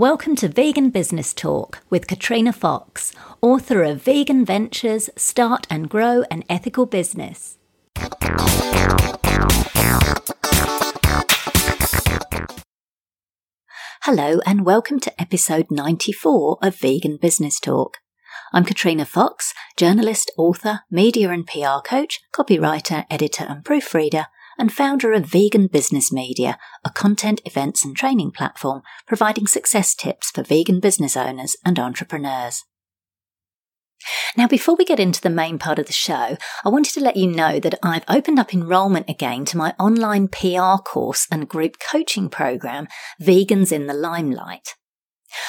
Welcome to Vegan Business Talk with Katrina Fox, author of Vegan Ventures Start and Grow an Ethical Business. Hello, and welcome to episode 94 of Vegan Business Talk. I'm Katrina Fox, journalist, author, media and PR coach, copywriter, editor, and proofreader and founder of Vegan Business Media, a content, events, and training platform providing success tips for vegan business owners and entrepreneurs. Now, before we get into the main part of the show, I wanted to let you know that I've opened up enrolment again to my online PR course and group coaching program, Vegans in the Limelight.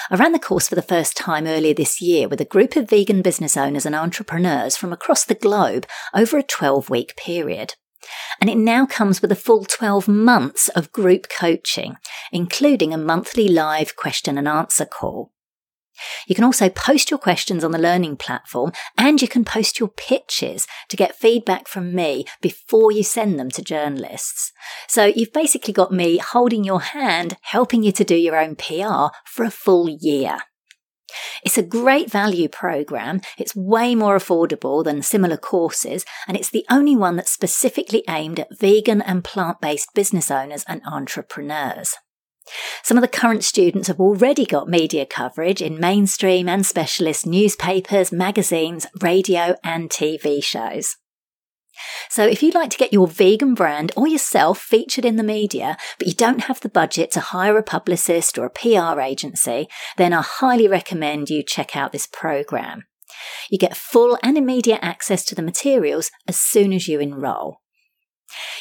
I ran the course for the first time earlier this year with a group of vegan business owners and entrepreneurs from across the globe over a 12 week period. And it now comes with a full 12 months of group coaching, including a monthly live question and answer call. You can also post your questions on the learning platform and you can post your pitches to get feedback from me before you send them to journalists. So you've basically got me holding your hand, helping you to do your own PR for a full year. It's a great value program. It's way more affordable than similar courses, and it's the only one that's specifically aimed at vegan and plant based business owners and entrepreneurs. Some of the current students have already got media coverage in mainstream and specialist newspapers, magazines, radio, and TV shows. So if you'd like to get your vegan brand or yourself featured in the media, but you don't have the budget to hire a publicist or a PR agency, then I highly recommend you check out this program. You get full and immediate access to the materials as soon as you enroll.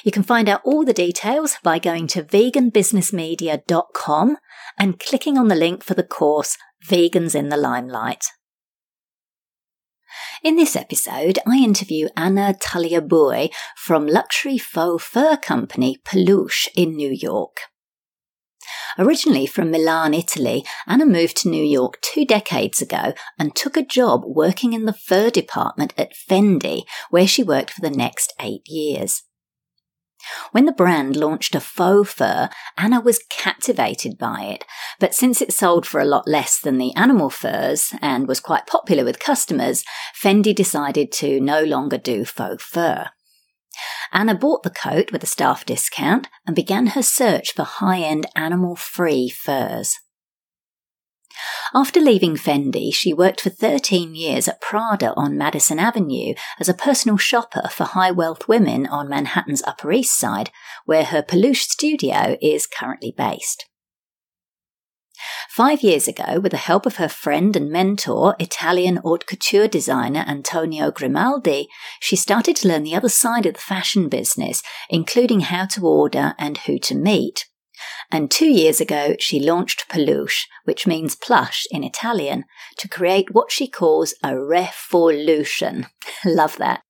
You can find out all the details by going to veganbusinessmedia.com and clicking on the link for the course Vegans in the Limelight. In this episode, I interview Anna Tagliabue from luxury faux fur company Peluche in New York. Originally from Milan, Italy, Anna moved to New York two decades ago and took a job working in the fur department at Fendi, where she worked for the next eight years. When the brand launched a faux fur, Anna was captivated by it, but since it sold for a lot less than the animal furs and was quite popular with customers, Fendi decided to no longer do faux fur. Anna bought the coat with a staff discount and began her search for high end animal free furs. After leaving Fendi, she worked for 13 years at Prada on Madison Avenue as a personal shopper for high wealth women on Manhattan's Upper East Side, where her Peluche studio is currently based. Five years ago, with the help of her friend and mentor, Italian haute couture designer Antonio Grimaldi, she started to learn the other side of the fashion business, including how to order and who to meet. And two years ago, she launched Peluche, which means plush in Italian, to create what she calls a revolution. Love that.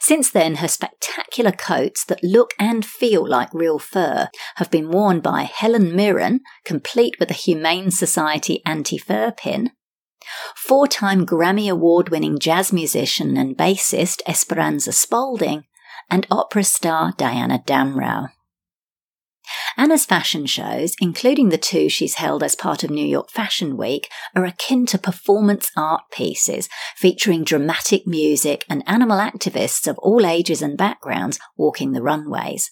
Since then, her spectacular coats that look and feel like real fur have been worn by Helen Mirren, complete with a Humane Society anti fur pin, four time Grammy Award winning jazz musician and bassist Esperanza Spalding, and opera star Diana Damrau. Anna's fashion shows, including the two she's held as part of New York Fashion Week, are akin to performance art pieces featuring dramatic music and animal activists of all ages and backgrounds walking the runways.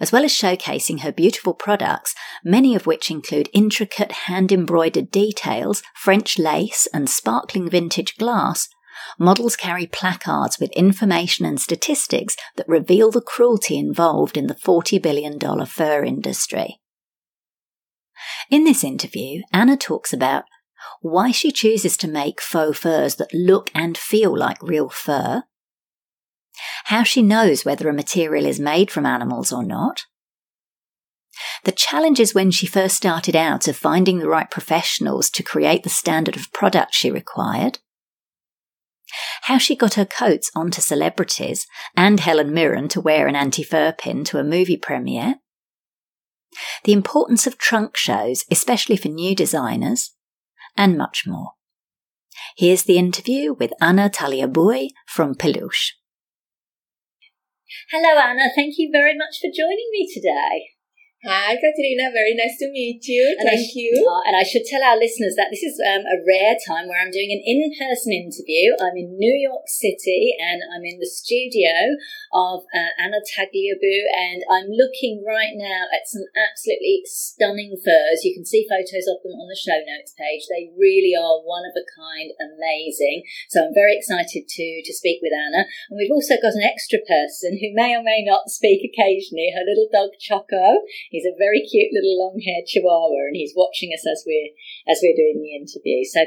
As well as showcasing her beautiful products, many of which include intricate hand embroidered details, French lace, and sparkling vintage glass, models carry placards with information and statistics that reveal the cruelty involved in the $40 billion fur industry. In this interview, Anna talks about why she chooses to make faux furs that look and feel like real fur, how she knows whether a material is made from animals or not, the challenges when she first started out of finding the right professionals to create the standard of product she required, how she got her coats onto celebrities and Helen Mirren to wear an anti fur pin to a movie premiere, the importance of trunk shows, especially for new designers, and much more. Here's the interview with Anna Tagliabue from Peluche. Hello, Anna. Thank you very much for joining me today. Hi, Katerina. Very nice to meet you. And Thank sh- you. Uh, and I should tell our listeners that this is um, a rare time where I'm doing an in-person interview. I'm in New York City and I'm in the studio of uh, Anna Tagliabue and I'm looking right now at some absolutely stunning furs. You can see photos of them on the show notes page. They really are one of a kind, amazing. So I'm very excited to, to speak with Anna. And we've also got an extra person who may or may not speak occasionally, her little dog Choco. He's a very cute little long-haired chihuahua, and he's watching us as we're as we're doing the interview. So,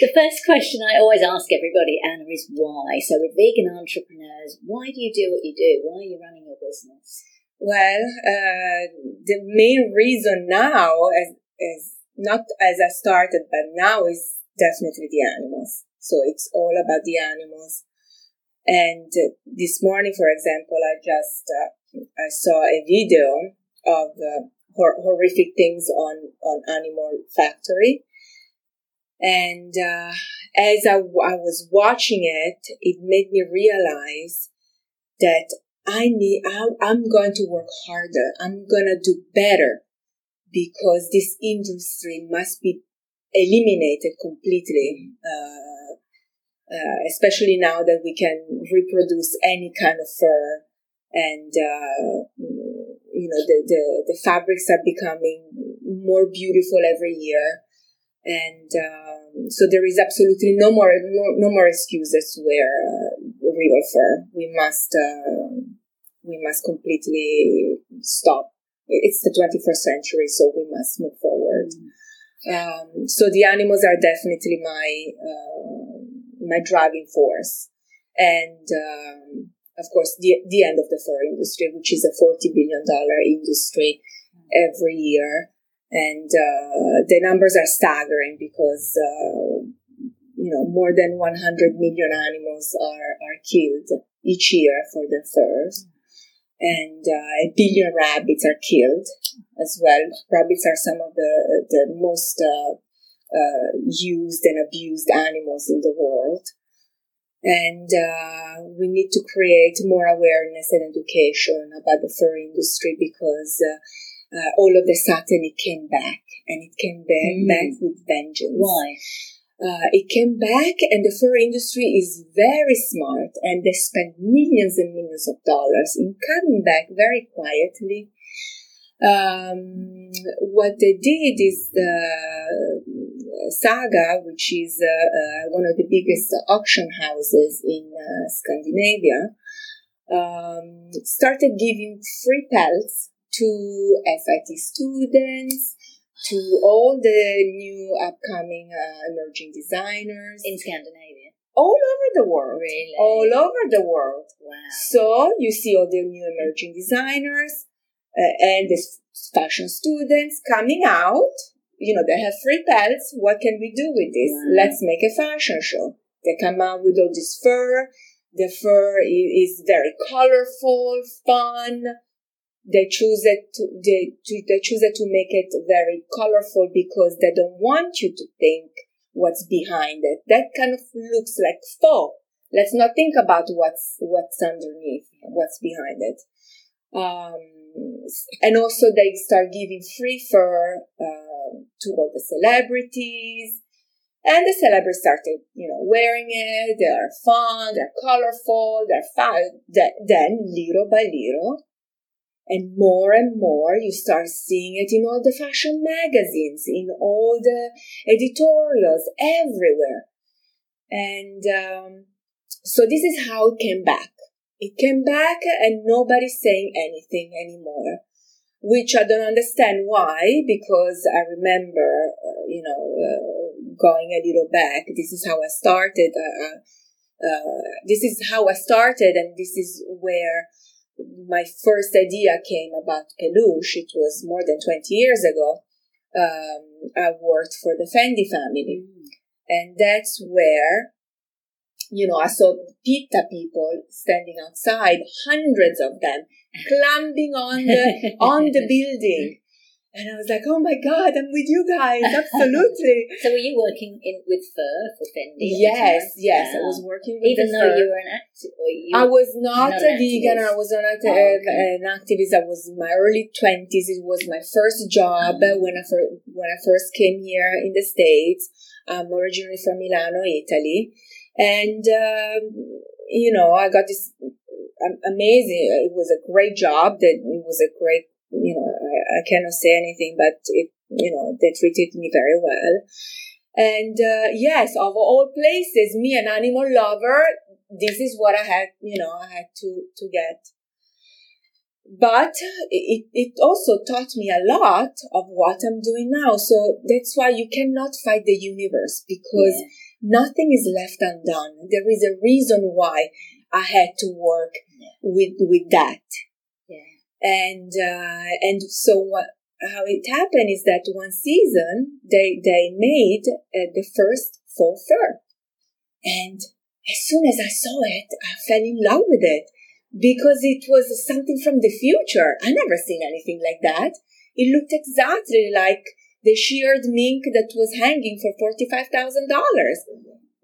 the first question I always ask everybody, Anna, is why. So, with vegan entrepreneurs, why do you do what you do? Why are you running your business? Well, uh, the main reason now is, is not as I started, but now is definitely the animals. So it's all about the animals. And uh, this morning, for example, I just uh, I saw a video of uh, hor- horrific things on on Animal Factory. And uh, as I, w- I was watching it, it made me realize that I need, I, I'm going to work harder. I'm going to do better because this industry must be eliminated completely. Uh, uh, especially now that we can reproduce any kind of fur and uh, you know the, the the fabrics are becoming more beautiful every year. And um, so there is absolutely no more no, no more excuses to wear uh, real fur. We must uh, we must completely stop. It's the 21st century so we must move forward. Mm-hmm. um, so the animals are definitely my uh, my driving force. And um, of course, the, the end of the fur industry, which is a $40 billion industry every year. And uh, the numbers are staggering because, uh, you know, more than 100 million animals are, are killed each year for the furs. And uh, a billion rabbits are killed as well. Rabbits are some of the, the most uh, uh, used and abused animals in the world and uh, we need to create more awareness and education about the fur industry because uh, uh, all of a sudden it came back and it came back, mm. back with vengeance. Why? Uh, it came back and the fur industry is very smart and they spend millions and millions of dollars in coming back very quietly um, what they did is the Saga, which is uh, uh, one of the biggest auction houses in uh, Scandinavia, um, started giving free pelts to FIT students, to all the new upcoming uh, emerging designers in Scandinavia. All over the world. Really? All over the world. Wow. So you see all the new emerging designers uh, and the fashion students coming out. You know, they have free pelts. What can we do with this? Let's make a fashion show. They come out with all this fur. The fur is very colorful, fun. They choose it to, they, they choose it to make it very colorful because they don't want you to think what's behind it. That kind of looks like faux. Let's not think about what's, what's underneath, what's behind it. Um, and also they start giving free fur uh, to all the celebrities. And the celebrities started, you know, wearing it. They are fun, they're colorful, they're fun. Then, little by little, and more and more, you start seeing it in all the fashion magazines, in all the editorials, everywhere. And um, so this is how it came back. It came back and nobody's saying anything anymore, which I don't understand why, because I remember, uh, you know, uh, going a little back. This is how I started. Uh, uh, uh, this is how I started, and this is where my first idea came about peluche. It was more than 20 years ago. Um, I worked for the Fendi family. Mm. And that's where you know, I saw PETA people standing outside, hundreds of them, climbing on the on the building. And I was like, oh my God, I'm with you guys. Absolutely. so were you working in with fur for Fendi? Yes, yes. I was working with Even though fur. you were an activist? I was not, not a vegan. I was not oh, okay. an activist. I was in my early 20s. It was my first job mm-hmm. when, I first, when I first came here in the States. I'm originally from Milano, Italy. And, um, you know, I got this amazing, it was a great job. That It was a great you know, I, I cannot say anything, but it, you know, they treated me very well. And uh, yes, of all places, me, an animal lover, this is what I had, you know, I had to to get. But it, it also taught me a lot of what I'm doing now. So that's why you cannot fight the universe because yeah. nothing is left undone. There is a reason why I had to work. With with that Yeah. and uh, and so what how it happened is that one season they they made uh, the first faux fur and as soon as i saw it i fell in love with it because it was something from the future i never seen anything like that it looked exactly like the sheared mink that was hanging for $45,000.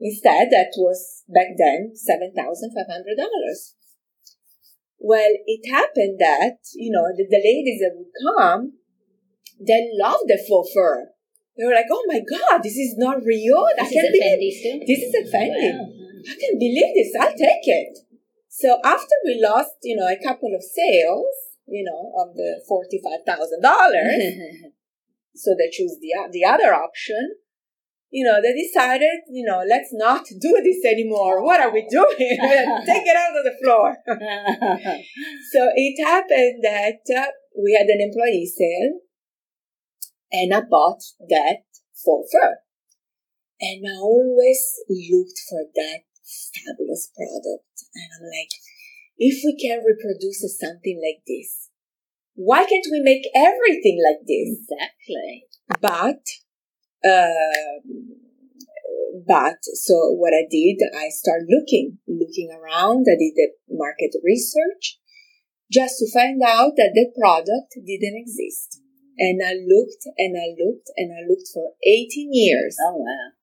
Instead, that was back then $7,500. Well, it happened that, you know, the, the ladies that would come, they loved the faux fur. They were like, oh my God, this is not real. This I can't believe. This is a Fendi. Wow. I can't believe this. I'll take it. So after we lost, you know, a couple of sales, you know, of the $45,000, so they choose the, the other option you know, they decided, you know, let's not do this anymore. What are we doing? Take it out of the floor. so it happened that uh, we had an employee sale and I bought that faux fur. And I always looked for that fabulous product. And I'm like, if we can reproduce something like this, why can't we make everything like this? Exactly. But um, but so what I did, I started looking, looking around. I did the market research just to find out that the product didn't exist. And I looked and I looked and I looked for 18 years. Oh, wow.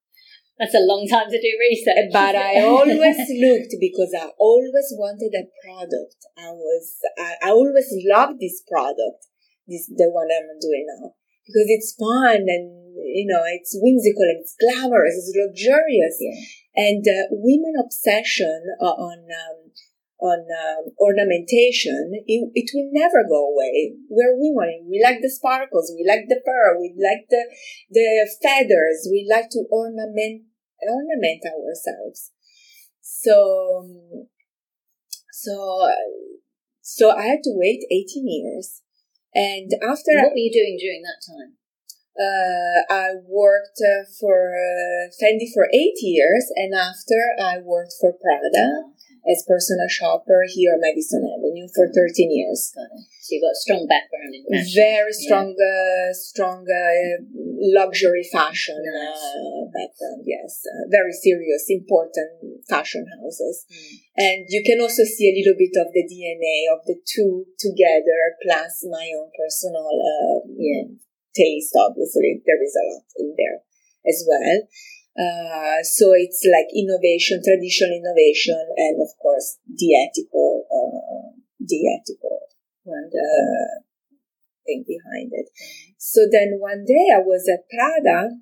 That's a long time to do research. But I always looked because I always wanted a product. I was, I, I always loved this product, this, the one I'm doing now, because it's fun and you know, it's whimsical and it's glamorous, it's luxurious. Yeah. And uh, women obsession uh, on um, on um, ornamentation, it, it, will never go away. We're women. We like the sparkles. We like the fur. We like the the feathers. We like to ornament ornament ourselves. So so so I had to wait 18 years. And after what were you doing during that time? Uh, I worked uh, for uh, Fendi for eight years, and after I worked for Prada as personal shopper here on Madison Avenue for 13 years. Got it. So you got a strong background in fashion. Very strong, yeah. Uh, strong uh, luxury fashion nice. Uh, background. Yes, very serious, important fashion houses, mm. and you can also see a little bit of the DNA of the two together, plus my own personal yeah taste, obviously, there is a lot in there as well. Uh, so it's like innovation, traditional innovation, and of course the ethical, uh, the ethical one, uh, thing behind it. So then one day I was at Prada,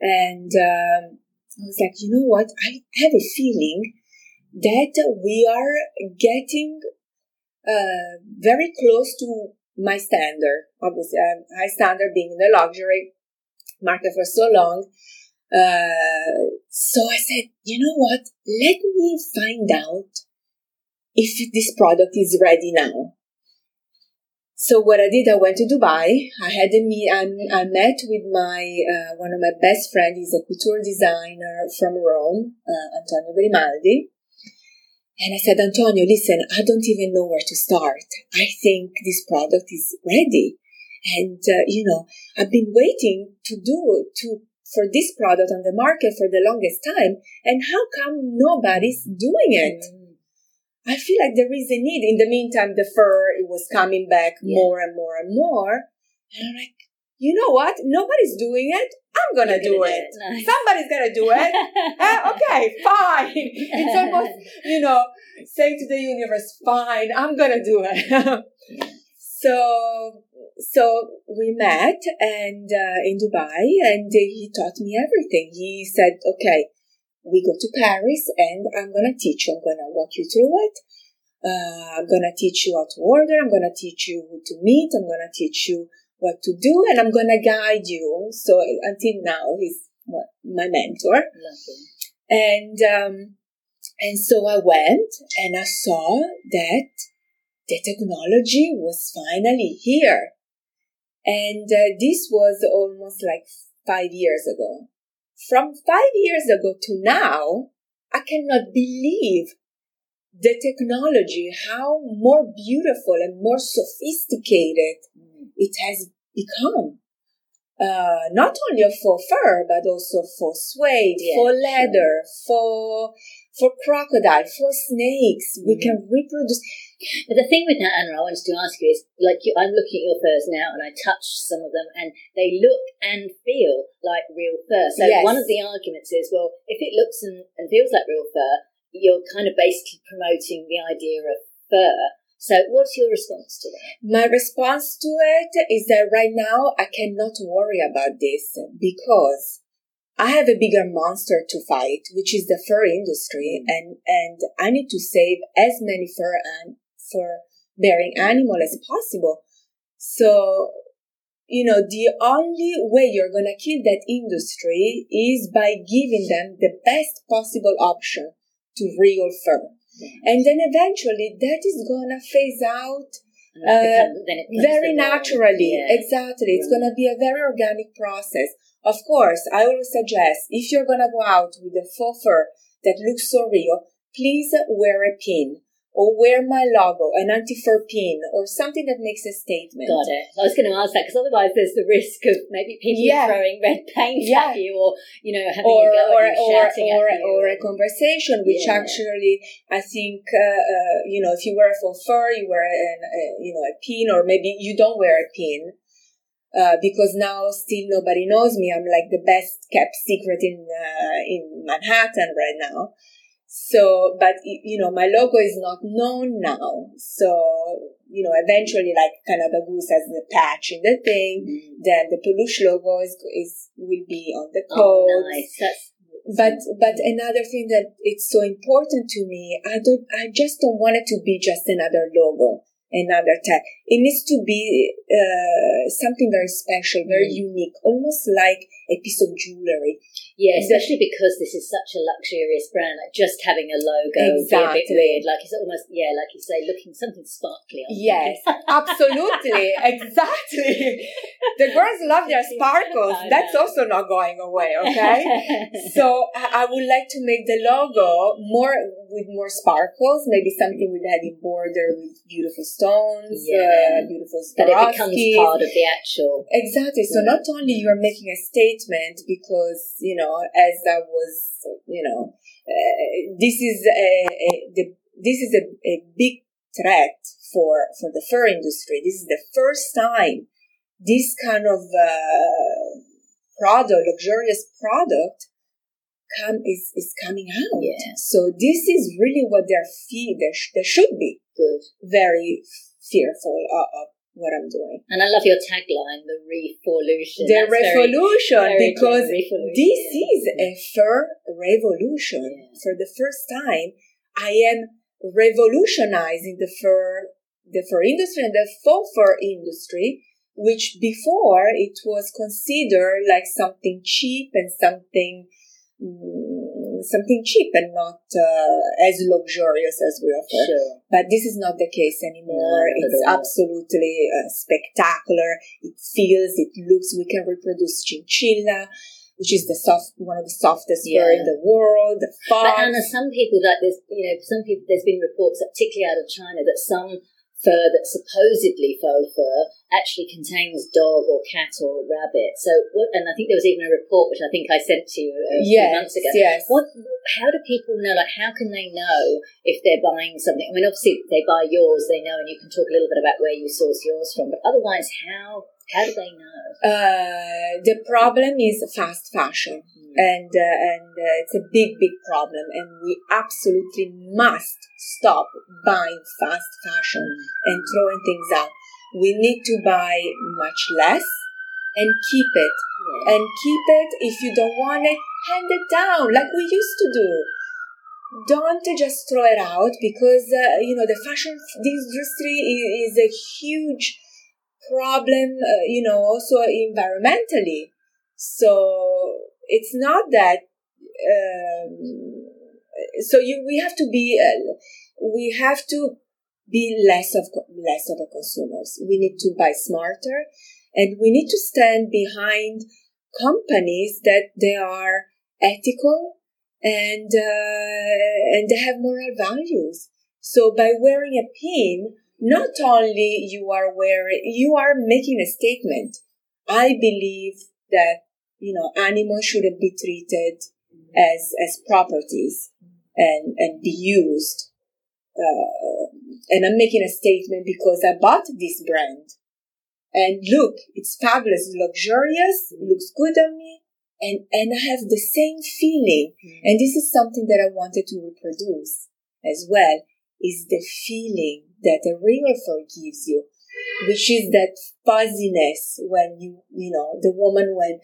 and um, I was like, you know what? I have a feeling that we are getting uh, very close to my standard. Obviously, I'm high standard being in the luxury market for so long. Uh, so I said, you know what? Let me find out if this product is ready now. So what I did, I went to Dubai. I had a meet, I, I met with my, uh, one of my best friends. He's a couture designer from Rome, uh, Antonio Grimaldi. And I said, Antonio, listen, I don't even know where to start. I think this product is ready. And, uh, you know, I've been waiting to do, to, for this product on the market for the longest time. And how come nobody's doing it? Mm. I feel like there is a need. In the meantime, the fur, it was coming back yeah. more and more and more. And I'm like, you know what? Nobody's doing it. I'm gonna You're do gonna it. do it. Nice. Somebody's gonna do it. Eh, okay, fine. It's almost, you know, saying to the universe, fine, I'm gonna do it. so, so we met and uh, in Dubai, and he taught me everything. He said, "Okay, we go to Paris, and I'm gonna teach you. I'm gonna walk you through it. Uh, I'm gonna teach you how to order. I'm gonna teach you who to meet. I'm gonna teach you what to do, and I'm gonna guide you." So until now, he's my mentor. Lovely. And um, and so I went and I saw that the technology was finally here. And uh, this was almost like five years ago. From five years ago to now, I cannot believe the technology, how more beautiful and more sophisticated it has become uh, not only for fur, but also for suede, Yeah, for sure. leather, for for crocodile, for snakes. We Mhm. can reproduce. But the thing with that, Anna, I wanted to ask you is, like, you, I'm looking at your furs now, and I touched some of them, and they look and feel like real fur. So Yes. one of the arguments is, well, if it looks and, and feels like real fur, you're kind of basically promoting the idea of fur. So what's your response to that? My response to it is that right now I cannot worry about this because I have a bigger monster to fight, which is the fur industry, mm-hmm. and and I need to save as many fur and fur bearing animal as possible. So, you know, the only way you're gonna kill that industry is by giving them the best possible option to real fur. And then eventually that is gonna phase out Uh, it becomes very naturally. Yeah. Exactly. It's going to be a very organic process. Of course, I always suggest if you're going to go out with a faux fur that looks so real, please wear a pin or wear my logo, an anti-fur pin or something that makes a statement. Got it. I was going to ask that because otherwise there's the risk of maybe people Yeah. throwing red paint Yeah. at you or, you know, having Or, a go or, or, shouting or, at you. or a conversation, which Yeah. actually I think, uh, uh, you know, if you wear a faux fur, you wear an, uh, you know, a pin, or maybe you don't wear a pin. Uh, because now still nobody knows me. I'm like the best kept secret in uh, in Manhattan right now. So, but you know, my logo is not known now. So, you know, eventually, like Canada Goose has the patch in the thing. Mm. Then the Peluche logo is is will be on the coat. Oh, nice. But but another thing that it's so important to me, I don't I just don't want it to be just another logo, another tag. It needs to be uh, something very special, very Mm. unique, almost like a piece of jewelry. yeah, especially because this is such a luxurious brand. Like just having a logo would be a bit weird. Like it's almost yeah, like you say, looking something sparkly. Yes, absolutely, exactly. The girls love their sparkles. That's also not going away. Okay. so I I would like to make the logo more with more sparkles, maybe something with heavy border with beautiful stones, Yeah. uh, beautiful but it becomes part of the actual. Exactly. So Yeah. not only you're making a statement because you know, as I was, you know, uh, this is a, a the, this is a, a big threat for for the fur industry. This is the first time this kind of uh, product, luxurious product, come is is coming out. Yeah. So this is really what they're fe- they, sh- they should be Good. very fearful of, of what I'm doing. And I love your tagline, the revolution. The That's revolution, very because revolution, this is a fur revolution. Yeah. For the first time, I am revolutionizing the fur, the fur industry and the faux fur industry, which before it was considered like something cheap and something, mm, something cheap and not uh, as luxurious as we offer. Sure. But this is not the case anymore. No, it's absolutely uh, spectacular. It feels, it looks. We can reproduce chinchilla, which is the soft, one of the softest fur in the world. The. But Anna, some people that there's you know some people there's been reports, particularly out of China, that some fur that's supposedly faux fur actually contains dog or cat or rabbit. So what? And I think there was even a report which I think I sent to you uh, a few months ago. yes. What? How do people know? Like, how can they know if they're buying something? I mean, obviously, they buy yours, they know, and you can talk a little bit about where you source yours from. But otherwise, how How do they know? Uh, the problem is fast fashion, mm. and uh, and uh, it's a big, big problem, and we absolutely must stop buying fast fashion mm. and throwing things out. We need to buy much less and keep it, yeah. and keep it. If you don't want it, hand it down like we used to do don't just throw it out because uh, you know the fashion industry is, is a huge problem, uh, you know, also environmentally. So it's not that. Um, so you we have to be uh, we have to be less of less of a consumers. We need to buy smarter, and we need to stand behind companies that they are ethical and uh, and they have moral values. So by wearing a pin, not only you are wearing, you are making a statement. I believe that, you know, animals shouldn't be treated as, as properties and, and be used. Uh, and I'm making a statement because I bought this brand. And look, it's fabulous, luxurious, looks good on me, and, and I have the same feeling. Mm. And this is something that I wanted to reproduce as well, is the feeling that a real fur gives you, which is that fuzziness when you, you know, the woman when,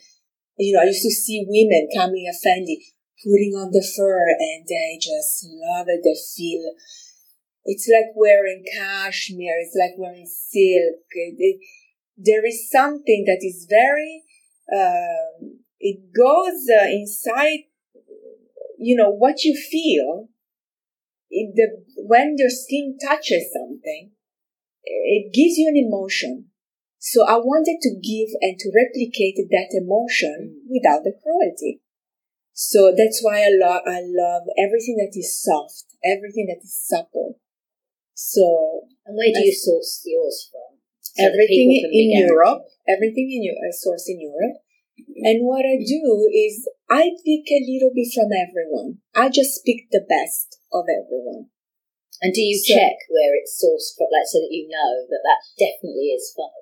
you know, I used to see women coming a Fendi, putting on the fur and they just love it. They feel, it's like wearing cashmere. It's like wearing silk. It, it, there is something that is very, um, it goes uh, inside, you know, what you feel the, when your skin touches something, it gives you an emotion. So I wanted to give and to replicate that emotion mm. without the cruelty. So that's why I love, I love everything that is soft, everything that is supple. So. And where do you source yours from? So everything in Europe, everything in I source in Europe. And what I do is I pick a little bit from everyone. I just pick the best of everyone. And do you so, check where it's sourced from, like so that you know that that definitely is fun?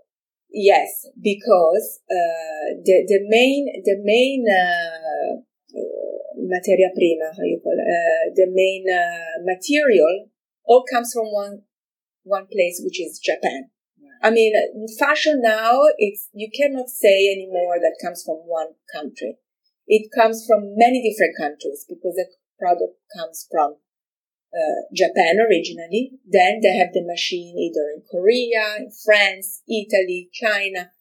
Yes, because uh, the the main the main uh, uh, materia prima, how you call it, uh, the main uh, material all comes from one one place, which is Japan. I mean, fashion now, it's, you cannot say anymore that comes from one country. It comes from many different countries because the product comes from uh, Japan originally. Then they have the machine either in Korea, in France, Italy, China.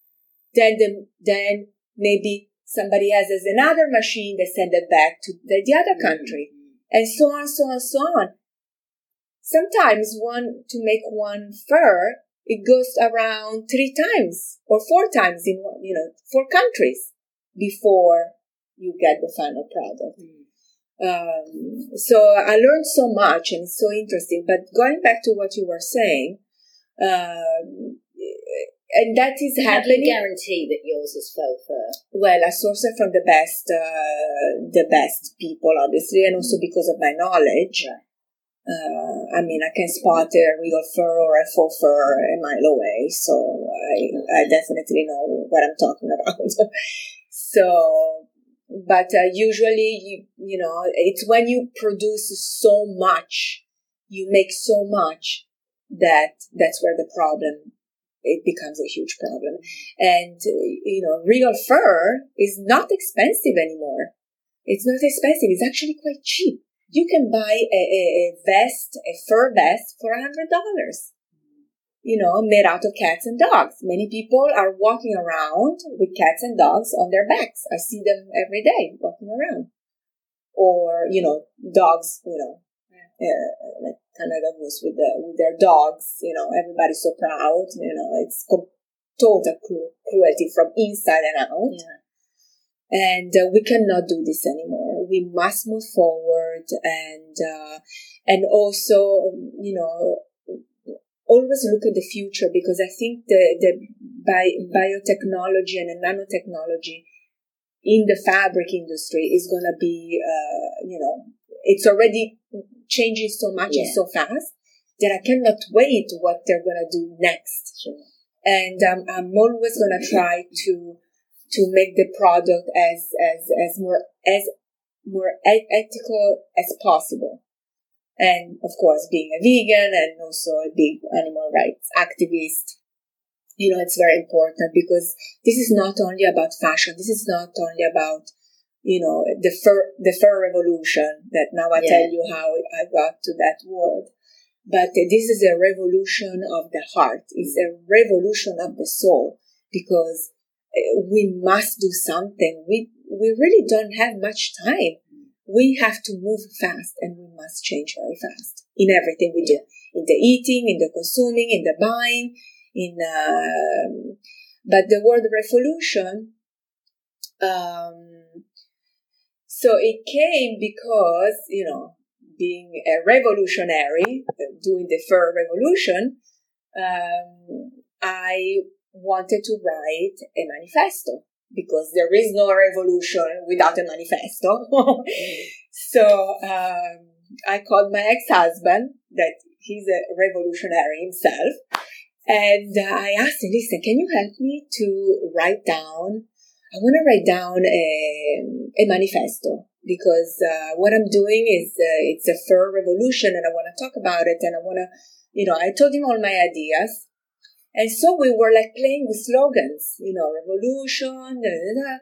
Then the, then maybe somebody else has another machine, they send it back to the, the other country. Mm-hmm. And so on, so on, so on. Sometimes one, to make one fur, it goes around three times or four times in one, you know, four countries before you get the final product. Mm. Um, so I learned so much and it's so interesting. But going back to what you were saying, um, and that is How happening. you guarantee that yours is faux fur? Well, I source it from the best, uh, the best people, obviously, and also because of my knowledge. Right. Uh, I mean, I can spot a real fur or a faux fur a mile away, so I, I definitely know what I'm talking about. so, but uh, usually, you, you know, it's when you produce so much, you make so much that that's where the problem it becomes a huge problem. And, you know, real fur is not expensive anymore. It's not expensive. It's actually quite cheap you can buy a, a, vest, a fur vest for a hundred dollars. You know, made out of cats and dogs. Many people are walking around with cats and dogs on their backs. I see them every day walking around. Or, you know, dogs, you know, uh, like Canada Goose with the, with their dogs, you know, everybody's so proud, you know, it's total cruelty from inside and out. Yeah. And uh, we cannot do this anymore. We must move forward and, uh, and also, you know, always look at the future because I think the, the bi- biotechnology and the nanotechnology in the fabric industry is going to be, uh, you know, it's already changing so much yeah. and so fast that I cannot wait what they're going to do next. Sure. and um, I'm always gonna try to to make the product as as as more as more ethical as possible. And of course, being a vegan and also a big animal rights activist, you know, it's very important because this is not only about fashion. This is not only about, you know, the fur, the fur revolution that now I yeah. tell you how I got to that word. But this is a revolution of the heart. It's a revolution of the soul because we must do something. We, we really don't have much time. We have to move fast and we must change very fast in everything we do. In the eating in the consuming in the buying in uh, but the word revolution um, so it came because you know being a revolutionary doing the fur revolution um, i wanted to write a manifesto because there is no revolution without a manifesto. so um, I called my ex-husband, that he's a revolutionary himself, and I asked him, "Listen, can you help me to write down? I want to write down a, a manifesto." Because uh, what I'm doing is uh, it's a fur revolution, and I want to talk about it, and I want to, you know, I told him all my ideas, and so we were like playing with slogans, you know, revolution, da, da, da.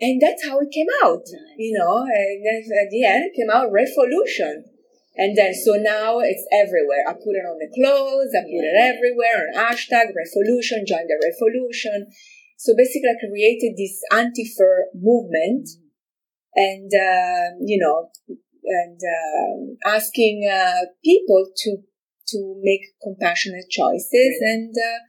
and that's how it came out, nice. you know, and at the end it came out revolution. And then, so now it's everywhere. I put it on the clothes, I put yeah. it everywhere, on hashtag revolution, join the revolution. So basically I created this anti-fur movement mm-hmm. and, uh, you know, and uh, asking uh, people to to make compassionate choices and uh,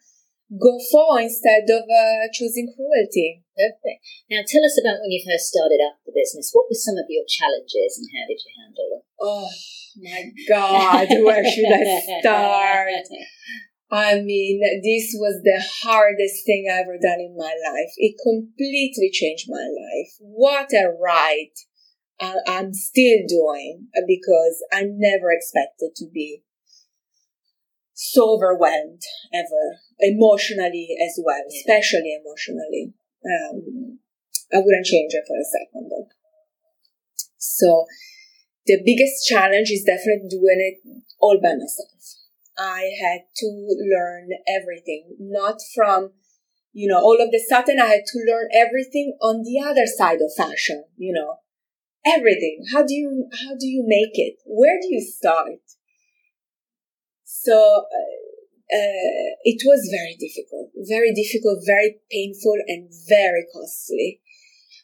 go for instead of uh, choosing cruelty. Perfect. Now, tell us about when you first started up the business. What were some of your challenges and how did you handle them? Oh my God, where should I start? I mean, this was the hardest thing I ever done in my life. It completely changed my life. What a ride I'm still doing because I never expected to be so overwhelmed ever, emotionally as well, yeah. especially emotionally. Um, I wouldn't change it for a second though. So the biggest challenge is definitely doing it all by myself. I had to learn everything, not from, you know, all of the sudden I had to learn everything on the other side of fashion, you know, everything. How do you, how do you make it? Where do you start? So uh, uh, it was very difficult, very difficult, very painful, and very costly.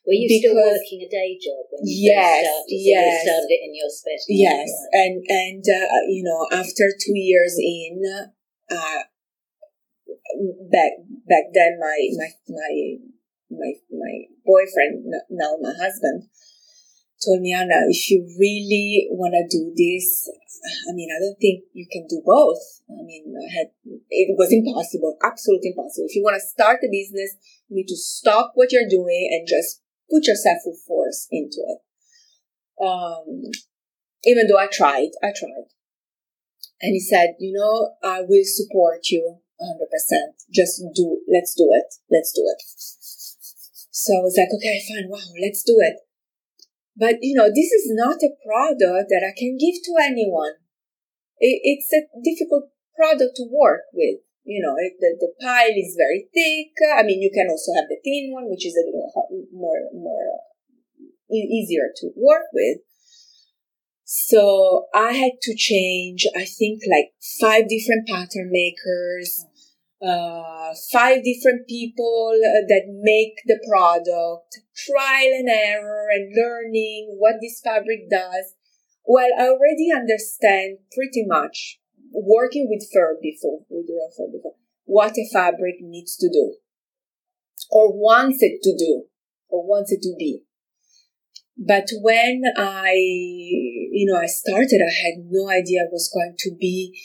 Were you because, still working a day job when you yes, started? Yes, you started it in your space. Yes, right? and and uh, you know after two years in, uh, back back then my my my my my boyfriend now my husband told me Anna if you really want to do this I mean, I don't think you can do both. I mean, I had, it was impossible, absolutely impossible. If you want to start a business, you need to stop what you're doing and just put yourself full force into it. Um, even though I tried, I tried. And he said, you know, I will support you 100%. Just do, let's do it. Let's do it. So I was like, okay, fine. Wow, let's do it. But you know, this is not a product that I can give to anyone. It, it's a difficult product to work with. You know, it, the, the pile is very thick. I mean, you can also have the thin one, which is a little more, more easier to work with. So I had to change, I think like five different pattern makers uh, five different people that make the product, trial and error and learning what this fabric does. Well, I already understand pretty much working with fur before, with real fur before, what a fabric needs to do or wants it to do or wants it to be. But when I, you know, I started, I had no idea it was going to be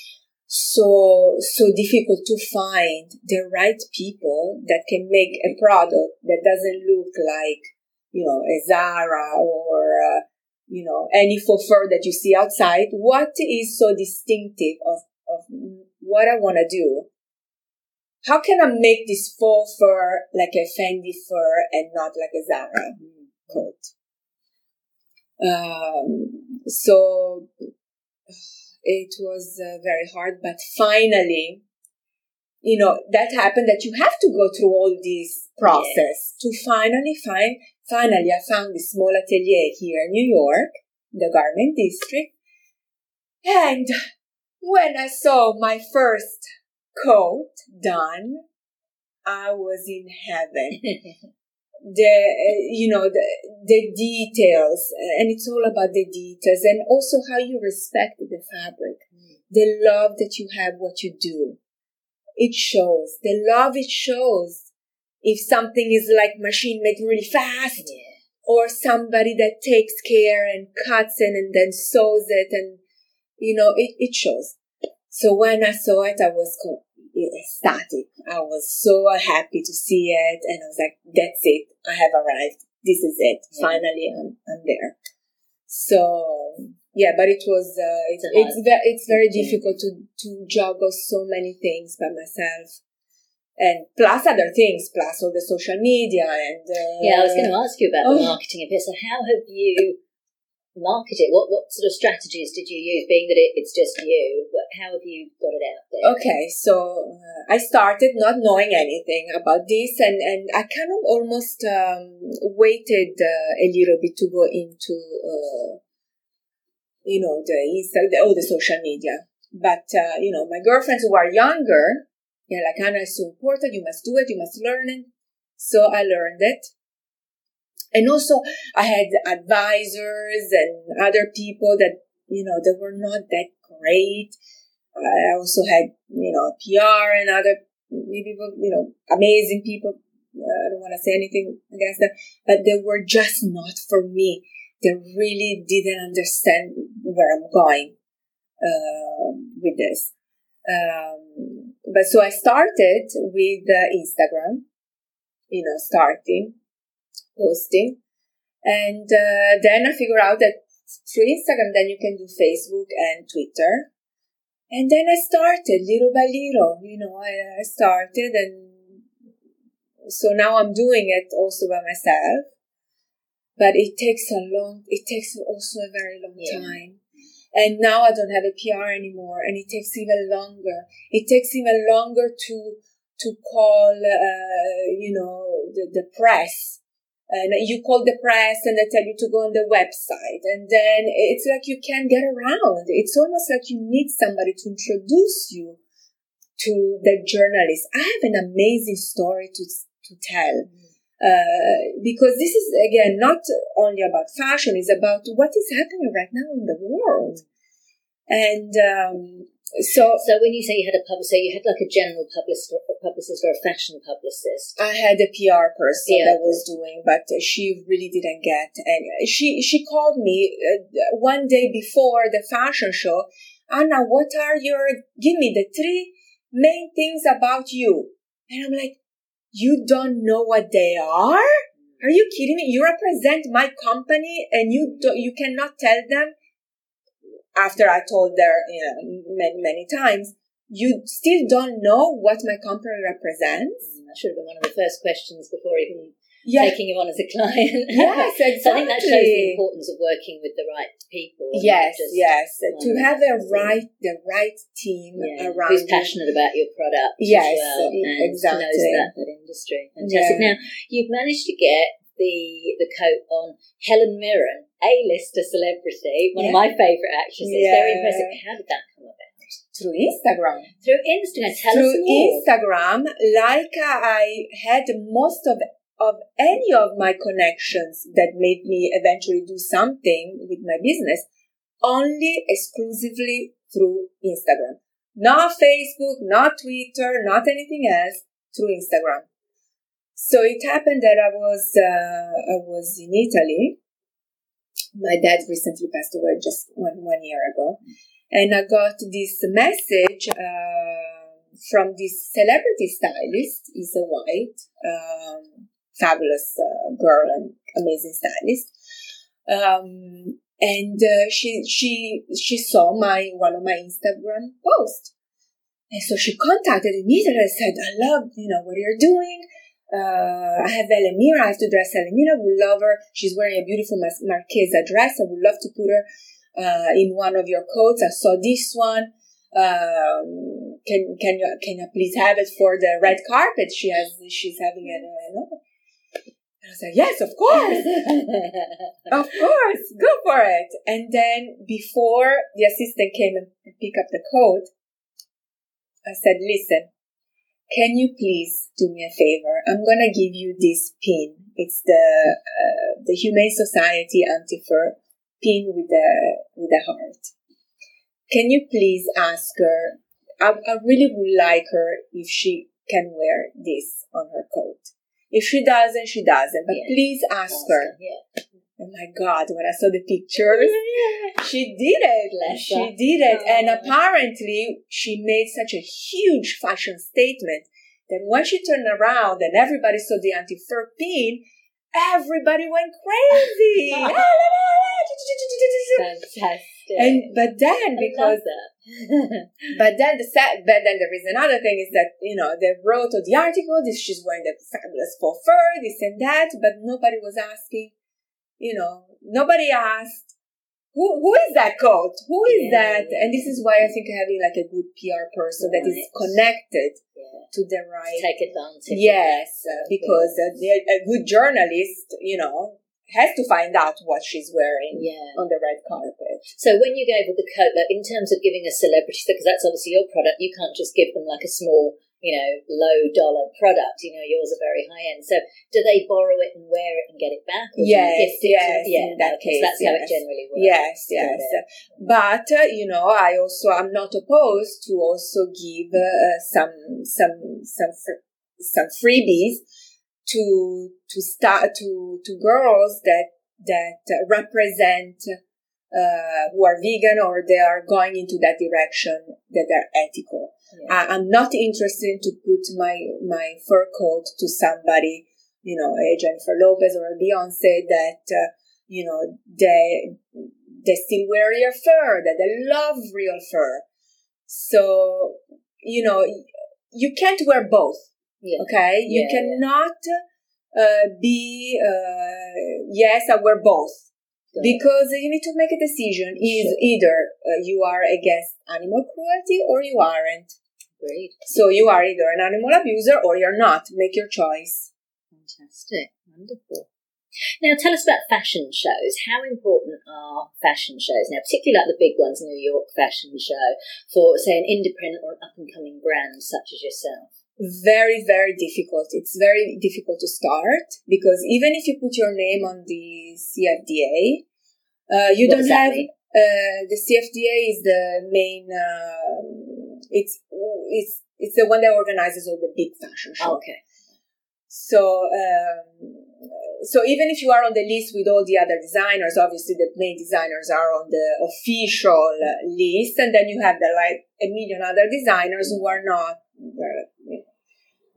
so so difficult to find the right people that can make a product that doesn't look like you know a Zara or uh, you know any faux fur that you see outside. What is so distinctive of of what I want to do? how can I make this faux fur like a Fendi fur and not like a Zara coat? Um, so it was uh, very hard, but finally, you know, that happened that you have to go through all this process to finally find, finally I found this small atelier here in New York, the garment district. And when I saw my first coat done, I was in heaven. the, you know, the, the details, and it's all about the details and also how you respect the fabric, mm. the love that you have what you do it shows. The love it shows. If something is like machine made really fast, yeah. or somebody that takes care and cuts it and then sews it, and you know, it, it shows. So when I saw it, I was ecstatic. I was so happy to see it, and I was like, "That's it! I have arrived. This is it. Yeah. Finally, I'm, I'm there." So yeah, but it was uh, it's it's, ve- it's very difficult to to juggle so many things by myself, and plus other things, plus all the social media and uh, yeah. I was going to ask you about oh. the marketing of it. So how have you marketed? What what sort of strategies did you use? Being that it, it's just you, how have you got it out there? Okay, so uh, I started not knowing anything about this, and and I kind of almost um, waited uh, a little bit to go into uh, you know, the Insta, the, all the social media. But, uh, you know, my girlfriends who are younger, they're like, Anna, it's so important. You must do it. You must learn it. So I learned it. And also I had advisors and other people that, you know, they were not that great. I also had, you know, PR and other people, you know, amazing people. I don't want to say anything against them, but they were just not for me they really didn't understand where I'm going uh, with this. Um, but so I started with uh, Instagram, you know, starting posting, and uh, then I figured out that through Instagram, then you can do Facebook and Twitter. And then I started little by little, you know, I, started and so now I'm doing it also by myself but it takes a long, it takes also a very long yeah. time. And now I don't have a PR anymore and it takes even longer. It takes even longer to, to call, uh, you know, the, the press. And you call the press and they tell you to go on the website. And then it's like you can't get around. It's almost like you need somebody to introduce you to the journalist. I have an amazing story to, to tell. Uh, because this is again not only about fashion; it's about what is happening right now in the world. And um, so, so when you say you had a publicist, so you had like a general publicist, or, publicist or a fashion publicist. I had a PR person that was doing, but she really didn't get. And she she called me uh, one day before the fashion show. Anna, what are your? Give me the three main things about you. And I'm like, you don't know what they are? Are you kidding me? You represent my company and you do, you cannot tell them after I told their, you know, many, many times, you still don't know what my company represents? That should have been one of the first questions before even yeah. taking you on as a client. Yes, exactly. so I think that shows the importance of working with the right people. Yes, yes. Um, to have the right the right team yeah, around who's passionate about your product. Yes, well, and exactly. Knows that, that industry. Fantastic. Yeah. Now you've managed to get the the coat on Helen Mirren, A-lister celebrity, one yeah. of my favourite actresses. Yeah. Very impressive. How did that come about? Through Instagram. Through Instagram. Tell Through Instagram, like I had most of of any of my connections that made me eventually do something with my business only exclusively through Instagram. Not Facebook, not Twitter, not anything else, through Instagram. So it happened that I was, uh, I was in Italy. My dad recently passed away just one, one year ago. And I got this message, uh, from this celebrity stylist. He's a white, um, fabulous uh, girl and amazing stylist. Um, and uh, she she she saw my one of my Instagram posts, And so she contacted immediately and said, I love, you know, what you're doing. Uh, I have Elamira. I have to dress Elamira. Would love her. She's wearing a beautiful Marchesa dress. I would love to put her uh, in one of your coats. I saw this one. Um, can can you can you please have it for the red carpet? She has she's having it. Uh, I was like, yes, of course, of course, go for it. And then before the assistant came and pick up the coat, I said, listen, can you please do me a favor? I'm gonna give you this pin. It's the uh, the Humane Society anti-fur pin with the with the heart. Can you please ask her? I, I really would like her if she can wear this on her coat. If she doesn't, she doesn't. But yeah. please ask, ask her. her. Yeah. Oh my God, when I saw the pictures, yeah. she did it. Bless she did it. Oh. And apparently, she made such a huge fashion statement that when she turned around and everybody saw the anti fur pin, everybody went crazy. Fantastic. And but then because but then the set, but then there is another thing is that you know they wrote the article. This she's wearing the fabulous faux fur, this and that, but nobody was asking you know, nobody asked, who, who is that coach? Who is yeah, that? Yeah. And this is why I think having like a good PR person right. that is connected yeah. to the right. Take advantage. Yes, uh, because a, a good journalist, you know, has to find out what she's wearing yeah. on the red carpet. So when you gave her the coat, like in terms of giving a celebrity, because that's obviously your product, you can't just give them like a small you know, low dollar product. You know, yours are very high end. So, do they borrow it and wear it and get it back? Or yes, yes. yeah, in that case, that's yes. how it generally works. Yes, yes. But uh, you know, I also am not opposed to also give uh, some some some fr- some freebies to to start to to girls that that represent uh, who are vegan or they are going into that direction that are ethical. Yeah. I, am not interested to put my my fur coat to somebody, you know, a Jennifer Lopez or a Beyonce that uh, you know they they still wear real fur, that they love real fur. So you know, you can't wear both. Yeah. Okay, you yeah, cannot uh, be uh, yes, I wear both because you need to make a decision. Is sure. either uh, you are against animal cruelty or you aren't. Great. So you are either an animal abuser or you're not. Make your choice. Fantastic. Wonderful. Now, tell us about fashion shows. How important are fashion shows now, particularly like the big ones, New York Fashion Show, for say an independent or an up and coming brand such as yourself? Very, very difficult. It's very difficult to start because even if you put your name on the CFDA, uh, you what don't have uh, the CFDA is the main. Um, it's it's it's the one that organizes all the big fashion shows. Okay. So um, so even if you are on the list with all the other designers, obviously the main designers are on the official list, and then you have the like a million other designers who are not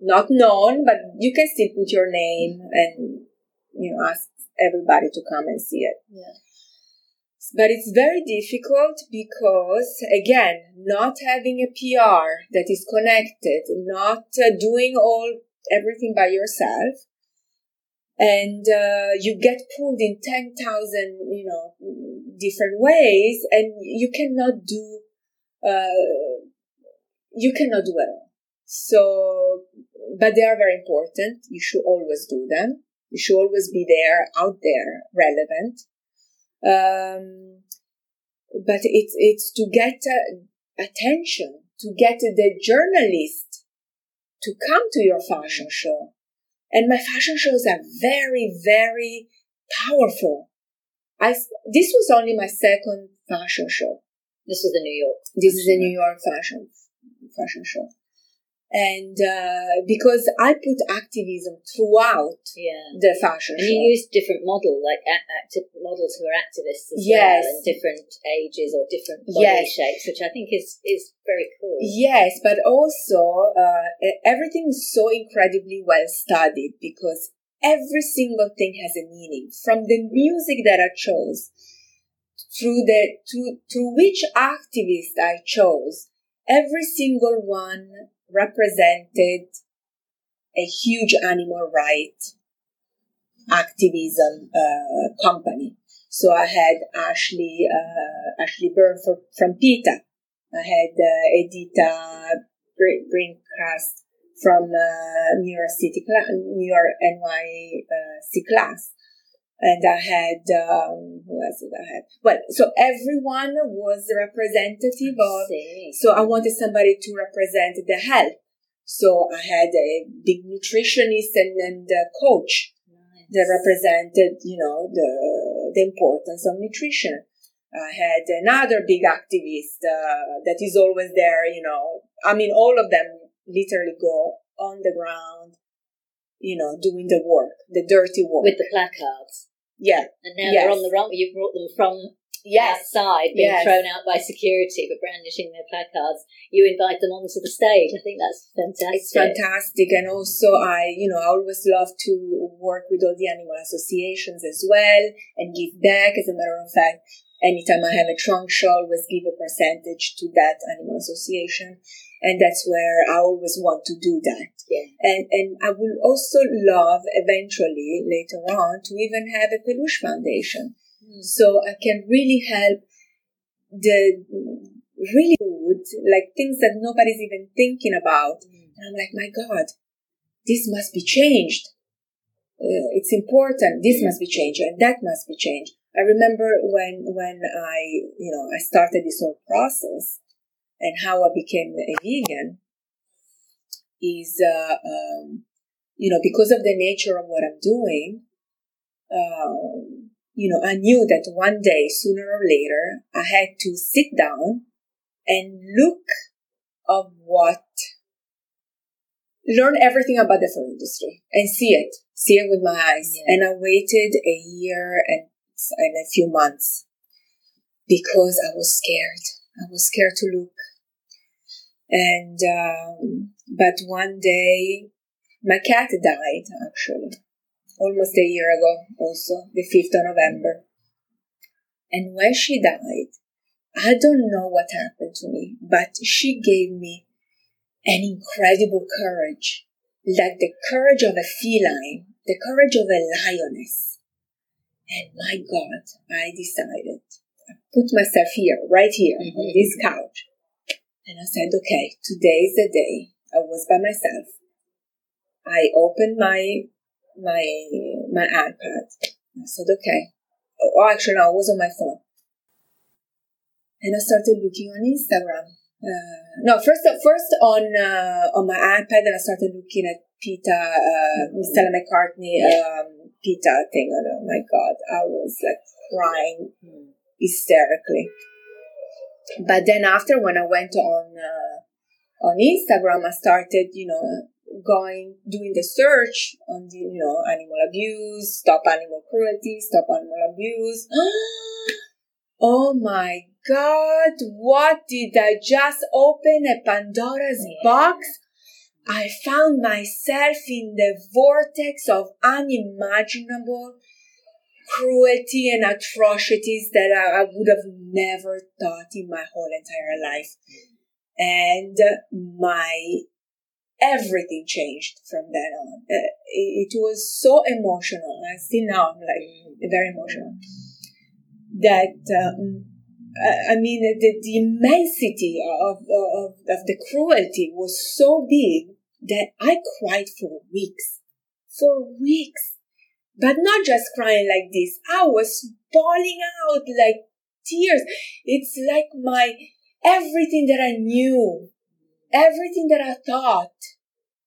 not known, but you can still put your name and you know ask everybody to come and see it. Yeah. But it's very difficult because, again, not having a PR that is connected, not uh, doing all everything by yourself, and uh, you get pulled in 10,000, you know, different ways, and you cannot do, uh, you cannot do it all. So, but they are very important. You should always do them. You should always be there, out there, relevant. Um, but it's, it's to get uh, attention, to get the journalist to come to your fashion show. And my fashion shows are very, very powerful. I, this was only my second fashion show. This is the New York. This is the New York fashion, fashion show and uh, because I put activism throughout yeah. the fashion and show. you use different model like active models who are activists as yes. well, and different ages or different body yes. shapes, which I think is is very cool. Yes, but also uh, everything is so incredibly well studied because every single thing has a meaning from the music that I chose through the to through which activist I chose every single one represented a huge animal right activism uh, company. So I had Ashley uh, Ashley Byrne for, from PETA. I had uh, Edita Birnkrant from uh, New York City, New York NYCLASS and I had um, who else did I have? Well, so everyone was representative of. So I wanted somebody to represent the health. So I had a big nutritionist and, and a coach nice. that represented, you know, the the importance of nutrition. I had another big activist uh, that is always there. You know, I mean, all of them literally go on the ground you know, doing the work, the dirty work. With the placards. Yeah. And now yes. they're on the run. You brought them from yes. outside, being yes. thrown out by security, but brandishing their placards. You invite them onto the stage. I think that's fantastic. It's fantastic. And also, I, you know, I always love to work with all the animal associations as well and give back. As a matter of fact, anytime I have a trunk show, I always give a percentage to that animal association. And that's where I always want to do that. Yeah. And, and I will also love eventually later on to even have a Peluche Foundation. Mm. So I can really help the really good, like things that nobody's even thinking about. Mm. And I'm like, my God, this must be changed. Uh, it's important. This must be changed and that must be changed. I remember when, when I, you know, I started this whole process and how I became a vegan is, uh, um, you know, because of the nature of what I'm doing, um, you know, I knew that one day, sooner or later, I had to sit down and look of what, learn everything about the food industry and see it, see it with my eyes. Yeah. And I waited a year and, and a few months because I was scared. I was scared to look. And, um, but one day, my cat died actually, almost a year ago, also, the 5th of November. And when she died, I don't know what happened to me, but she gave me an incredible courage, like the courage of a feline, the courage of a lioness. And my God, I decided, I put myself here, right here, mm-hmm. on this couch, and I said, okay, today is the day. I was by myself. I opened my, my, my iPad. I said, okay. Oh, actually, no, I was on my phone. And I started looking on Instagram. Uh, no, first, first on, uh, on my iPad, and I started looking at PETA, uh, Stella McCartney, um, PETA thing. Oh my God, I was like crying hysterically. But then after when I went on uh, on Instagram, I started, you know, going doing the search on the you know animal abuse, stop animal cruelty, stop animal abuse. oh my god, what did I just open a Pandora's box? I found myself in the vortex of unimaginable cruelty and atrocities that I, I, would have never thought in my whole entire life. And my everything changed from then on. Uh, it, it, was so emotional. And still now I'm like very emotional. That um, I mean, the, the immensity of, of, of the cruelty was so big that I cried for weeks. For weeks but not just crying like this. I was bawling out like tears. It's like my everything that I knew, everything that I thought.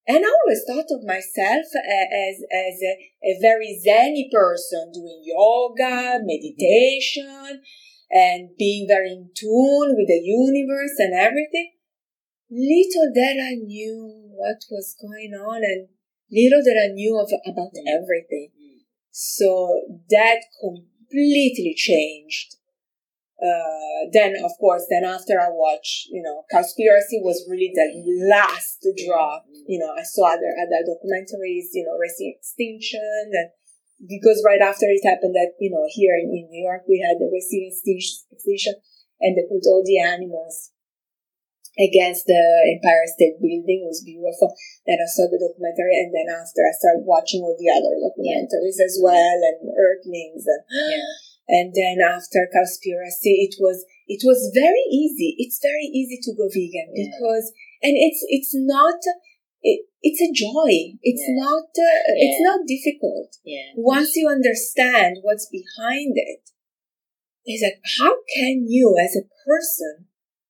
And I always thought of myself as, as a, a very zen person doing yoga, meditation, and being very in tune with the universe and everything. Little that I knew what was going on and little that I knew of, about everything. So that completely changed. Uh, then of course, then after I watched, you know, Cowspiracy was really the last drop. You know, I saw other, other documentaries, you know, Racing Extinction and because right after it happened that, you know, here in, in New York, we had the Racing Extinction and they put all the animals against the Empire State Building was beautiful. Then I saw the documentary, and then after I started watching all the other documentaries yeah. as well, and Earthlings, and yeah. and then after Cowspiracy, it was it was very easy. It's very easy to go vegan yeah. because, and it's it's not. It, it's a joy. It's not. Uh, it's not difficult. Once you understand what's behind it, it, is like how can you, as a person,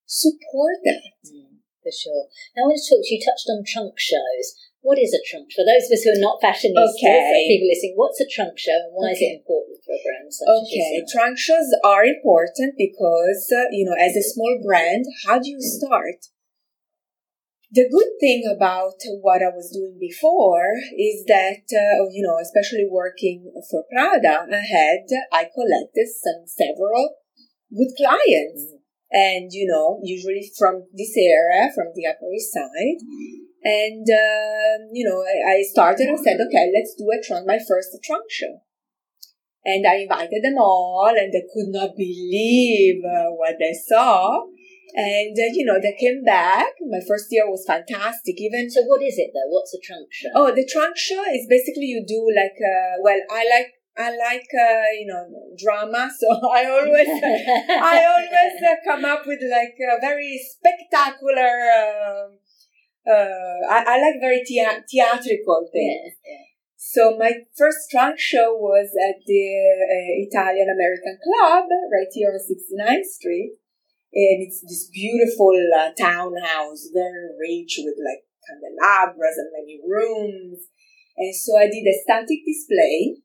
support that. Mm, for sure. Now, I want to talk to you, touched on trunk shows. What is a trunk? For those of us who are not fashionistas, okay. people listening, what's a trunk show and why okay. is it important for a brand such okay. Trunk shows are important because, uh, you know, as a small brand, how do you start? The good thing about what I was doing before is that, uh, you know, especially working for Prada, I had, I collected some several good clients. Mm and you know usually from this area from the upper east side. And uh, you know I, I started and said okay let's do a trunk my first trunk show. And i invited them all and they could not believe uh, what they saw. And uh, you know they came back. My first year was fantastic even so what is it though? What's a trunk show? Oh the trunk show is basically you do like uh, well i like I like uh, you know drama, so I always I always uh, come up with like a very spectacular. Um, uh, I, I, like very thea- theatrical things. Yeah, So my first trunk show was at the uh, Italian American Club right here on 69th Street, and it's this beautiful uh, townhouse, very rich with like candelabras and many rooms. And so I did a static display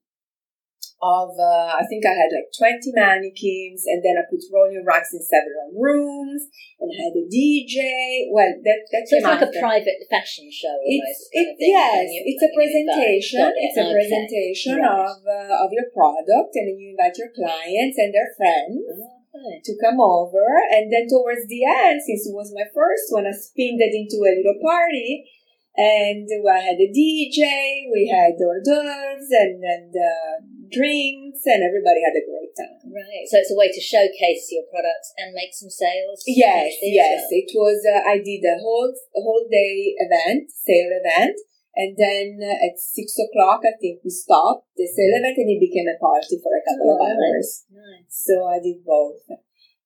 of uh, I think I had like 20 mannequins and then I put rolling racks in several rooms and I had a DJ. Well, that that's so it's like a private fashion show. It's, it, yes, you, it's a presentation. It. It's a okay. presentation right. of uh, of your product, and then you invite your clients and their friends. Okay. To come over, and then towards the end, since it was my first one, I spinned it into a little party, and we had a DJ, we had hors d'oeuvres, and and uh, drinks, and everybody had a great time. Right. So it's a way to showcase your products and make some sales. Yes, yes. It was. Uh, I did a whole a whole day event, sale event, and then uh, at six o'clock, I think we stopped the sale event, and it became a party for a couple oh, of hours. Nice. So I did both.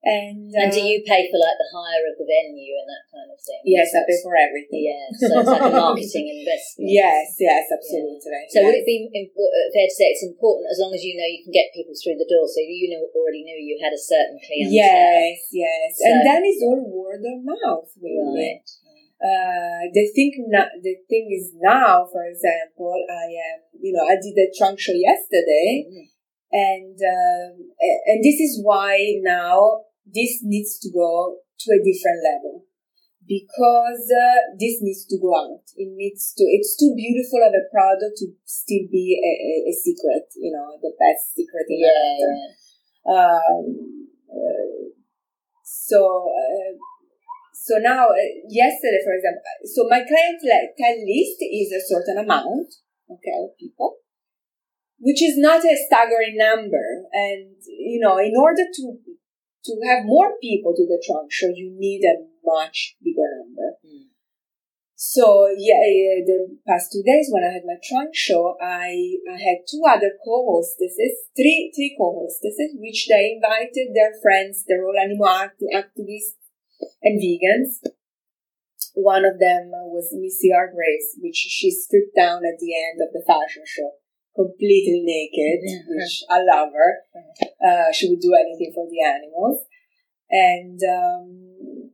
And, uh, and do you pay for like the hire of the venue and that kind of thing? Yes, I pay for everything. Yeah, so it's like a marketing investment. Yes, yes, absolutely. Yeah. So yes. would it be uh, fair to say it's important as long as you know you can get people through the door? So you know already knew you had a certain clientele. Yes, yes, so, and then it's all word of mouth, really. Right. Uh, the thing the thing is now, for example, I am, you know, I did a trunk show yesterday, mm-hmm. and um, and this is why now this needs to go to a different level because uh, this needs to go out. It needs to. It's too beautiful of a product to still be a, a, a secret. You know, the best secret in yeah, yeah. Um, uh, so. Uh, so now, uh, yesterday, for example, so my client tell list is a certain amount, okay, of people, which is not a staggering number. And, you know, in order to to have more people to the trunk show, you need a much bigger number. Mm. So yeah, the past two days when I had my trunk show, I, I had two other co-hostesses, three three co-hostesses, which they invited their friends, they're all animal activists and vegans. One of them was Missy R. Grace, which she stripped down at the end of the fashion show completely naked, which I love her. Uh, she would do anything for the animals. And um,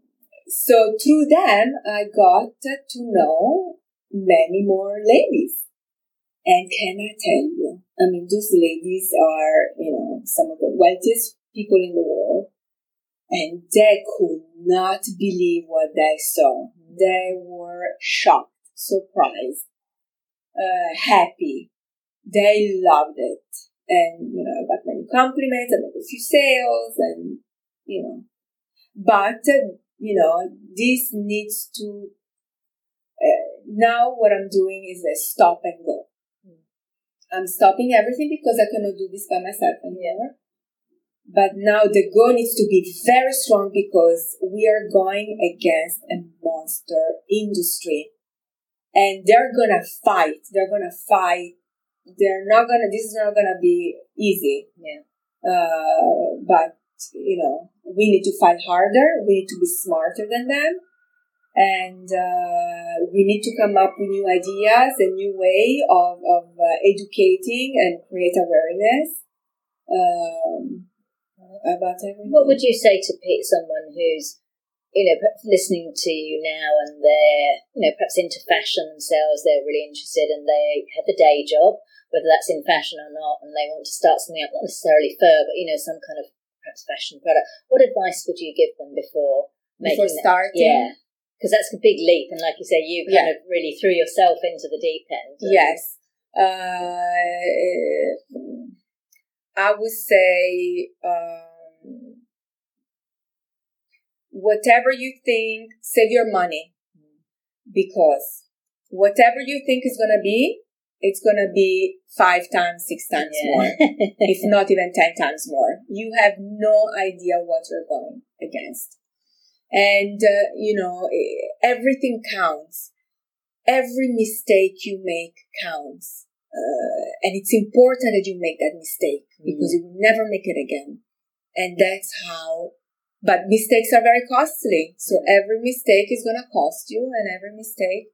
so through them, I got to know many more ladies. And can I tell you, I mean, those ladies are, you know, some of the wealthiest people in the world. And they could not believe what they saw. They were shocked, surprised, uh, happy, they loved it. And, you know, I got many compliments, I made a few sales and, you know, but, uh, you know, this needs to, uh, now what I'm doing is a stop and go. I'm stopping everything because I cannot do this by myself anymore. But now the goal needs to be very strong because we are going against a monster industry and they're gonna fight. They're gonna fight. They're not gonna, this is not gonna be easy. Yeah. Uh, but, you know, we need to fight harder. We need to be smarter than them. And uh, we need to come up with new ideas, a new way of, of uh, educating and create awareness um, about everything. What would you say to someone who's you know, listening to you now and they're, you know, perhaps into fashion themselves, they're really interested and they have a day job, whether that's in fashion or not, and they want to start something up, not necessarily fur, but, you know, some kind of perhaps fashion product. What advice would you give them before making before starting? Yeah. Because that's a big leap. And like you say, you kind yeah. of really threw yourself into the deep end. Yes. Uh, I would say, um, whatever you think, save your money. Because whatever you think is gonna be, it's gonna be five times, six times yeah. more, if not even ten times more. You have no idea what you're going against. And, uh, you know, everything counts. Every mistake you make counts. Uh, and it's important that you make that mistake mm. because you will never make it again. And that's how but mistakes are very costly. So every mistake is going to cost you and every mistake.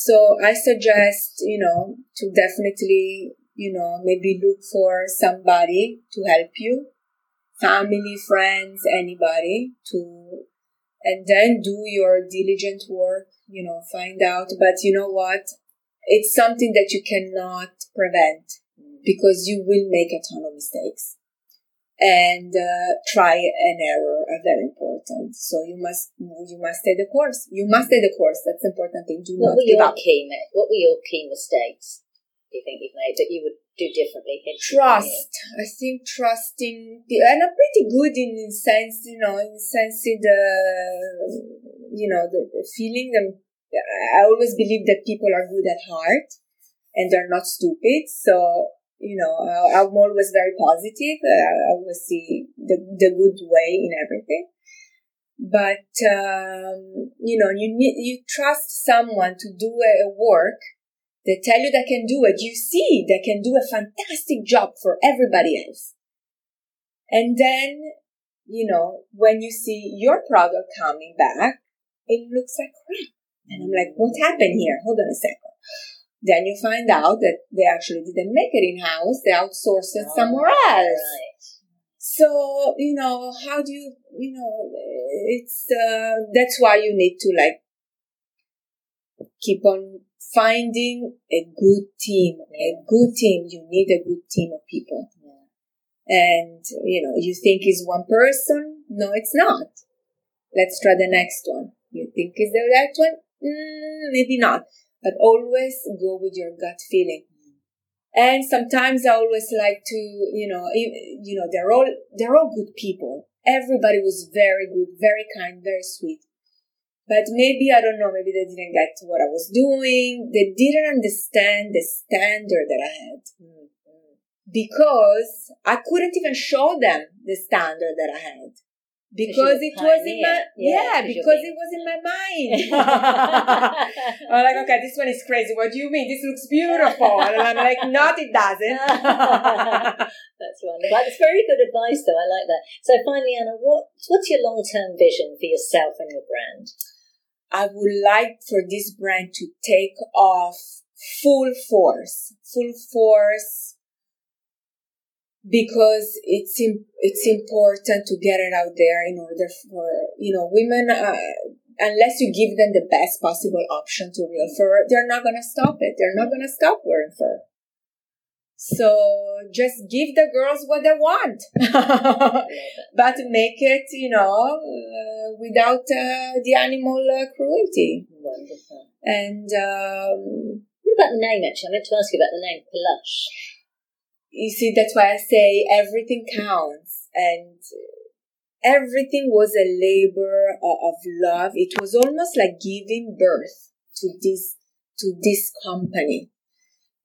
So I suggest, you know, to definitely, you know, maybe look for somebody to help you, family, friends, anybody to, and then do your diligent work, you know, find out. But you know what? It's something that you cannot prevent because you will make a ton of mistakes and uh, try and error are very important. So you must you must stay the course. You must stay the course. That's the important thing. Do what not were give your up. key What were your key mistakes? Do you think you've made that you would do differently? Trust. I think trusting, and I'm pretty good in, in sense, you know, in sense the, you know, the, the feeling. them. I always believe that people are good at heart and they're not stupid. So you know, uh, I'm always very positive. Uh, I always see the, the good way in everything. But, um, you know, you need, you trust someone to do a, a work. They tell you they can do it. You see they can do a fantastic job for everybody else. And then, you know, when you see your product coming back, it looks like crap. And I'm like, what happened here? Hold on a second then you find out that they actually didn't make it in house, they outsourced it oh, somewhere else. Right. So, you know, how do you, you know, it's, uh, that's why you need to like keep on finding a good team, a good team. You need a good team of people. And, you know, you think is one person? No, it's not. Let's try the next one. You think is the right one? Mm, maybe not but always go with your gut feeling. And sometimes I always like to, you know, you know, they're all, they're all good people. Everybody was very good, very kind, very sweet. But maybe, I don't know, maybe they didn't get what I was doing. They didn't understand the standard that I had. Mm-hmm. Because I couldn't even show them the standard that I had because it was in my yeah, yeah because it was in my mind. I'm like, okay, this one is crazy. What do you mean? This looks beautiful, and I'm like, not, it doesn't. That's wonderful. That's very good advice, though. I like that. So, finally, Anna, what what's your long term vision for yourself and your brand? I would like for this brand to take off full force, full force because it's it's important to get it out there in order for you know women uh, unless you give them the best possible option to real fur they're not going to stop it. They're not going to stop wearing fur. So just give the girls what they want. But make it you know uh, without uh, the animal uh, cruelty. Wonderful. And um, what about the name actually? I meant to ask you about the name plush you see, that's why I say everything counts and everything was a labor of love. It was almost like giving birth to this, to this company.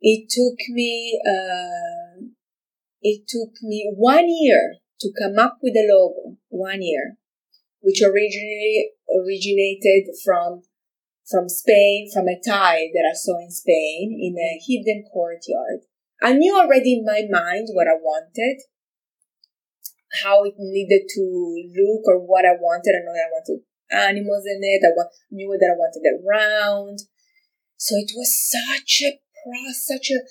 It took me, uh, it took me one year to come up with a logo one year, which originally originated from from Spain, from a tie that I saw in Spain in a hidden courtyard. I knew already in my mind what I wanted, how it needed to look or what I wanted. I know I wanted animals in it. I want, knew that I wanted it round. So it was such a process, such a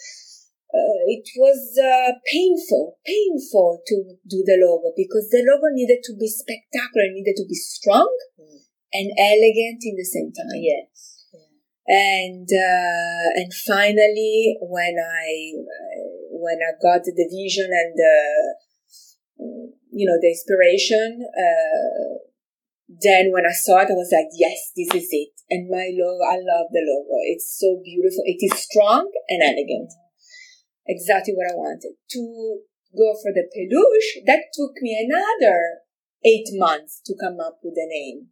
uh, it was uh, painful, painful to do the logo because the logo needed to be spectacular, needed to be strong mm. and elegant in the same time. Yes. And uh, and finally, when I when I got the vision and the you know the inspiration, uh, then when I saw it, I was like, yes, this is it. And my logo, I love the logo. It's so beautiful. It is strong and elegant exactly what I wanted. To go for the peluche, that took me another eight months to come up with a name.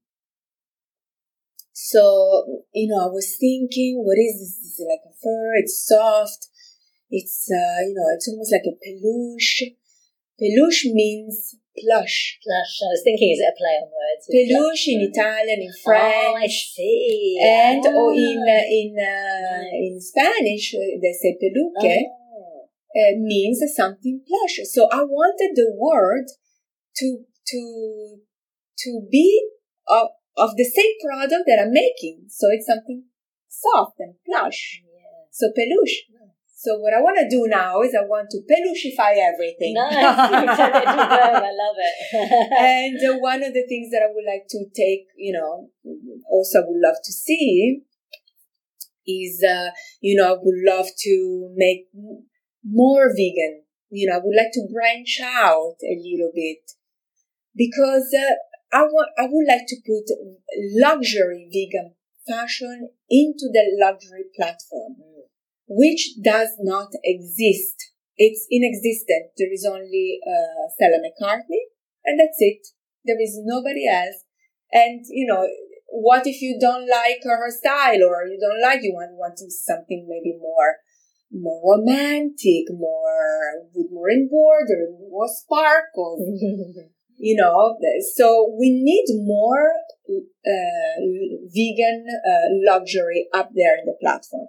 So, you know, I was thinking, what is this? Is it like a fur? It's soft. It's, uh, you know, it's almost like a peluche. Peluche means plush. Plush. I was thinking, is it a play on words? Peluche in Italian, in French. Oh, I see. And, oh. or in, uh, in, uh, in Spanish, they say peluque. Oh uh, means something plush. So I wanted the word to to to be of, of the same product that I'm making. So it's something soft and plush. Yeah. So peluche. So what I want to do now is I want to pelucheify everything. Nice. I love it. and uh, one of the things that I would like to take, you know, also would love to see is, uh, you know, I would love to make more vegan. You know, I would like to branch out a little bit because uh, I want, I would like to put luxury vegan fashion into the luxury platform, which does not exist. It's inexistent. There is only uh, Stella McCartney, and that's it. There is nobody else. And you know, what if you don't like her style, or you don't like you want want something maybe more more romantic, more with more embroidery, more sparkles. you know, so we need more uh, vegan uh, luxury up there in the platform.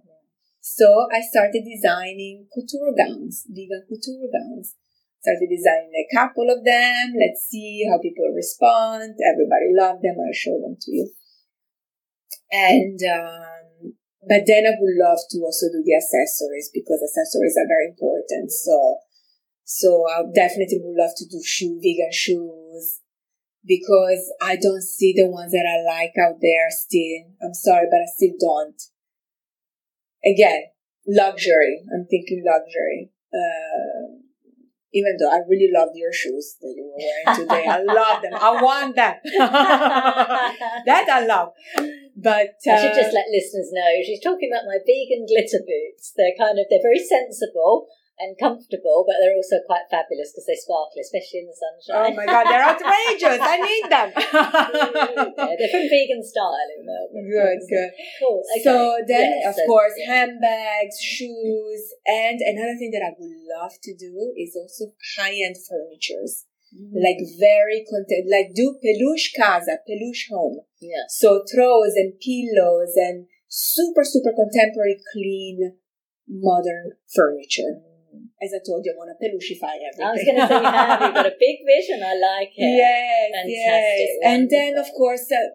So I started designing couture gowns, vegan couture gowns. Started designing a couple of them. Let's see how people respond. Everybody loved them. I'll show them to you. And um, but then I would love to also do the accessories because accessories are very important. So, so I definitely would love to do shoe, vegan shoes because I don't see the ones that I like out there still. I'm sorry, but I still don't. Again, luxury. I'm thinking luxury. Uh, even though I really love your shoes that you were wearing today. I love them. I want them. that I love. But uh, I should just uh, let listeners know she's talking about my vegan glitter boots. They're kind of they're very sensible and comfortable, but they're also quite fabulous because they sparkle, especially in the sunshine. Oh my god, they're outrageous! I need them. yeah, they're from Vegan Style in Melbourne. Good, good. Cool. Okay. So then, of so, course, yeah. handbags, shoes, and another thing that I would love to do is also high-end furnitures. Mm. Like very content, like do peluche casa, peluche home. Yeah. So throws and pillows and super, super contemporary, clean, modern furniture as I told you, I want to pelucheify everything. I was going to say, you have, you've got a big vision. I like it. Yes, Fantastic. yes. And then, of course, uh,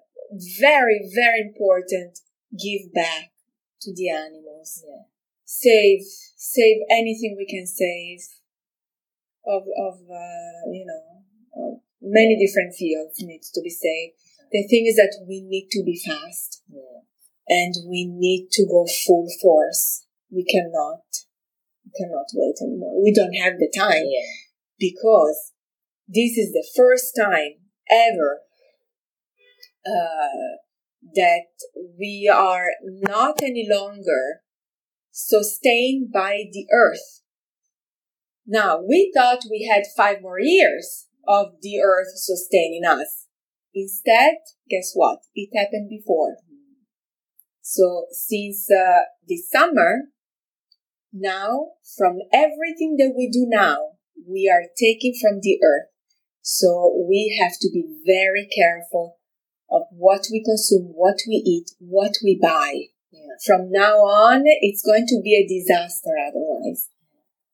very, very important, give back to the animals. Yeah. Save, save anything we can save of, of, uh, you know, of many different fields needs to be saved. The thing is that we need to be fast. Yeah. And we need to go full force. We cannot cannot wait anymore. We don't have the time yeah. because this is the first time ever uh, that we are not any longer sustained by the earth. Now, we thought we had five more years of the earth sustaining us. Instead, guess what? It happened before. So since uh, this summer, now, from everything that we do now, we are taking from the earth So we have to be very careful of what we consume, what we eat, what we buy. Yeah. From now on, it's going to be a disaster otherwise.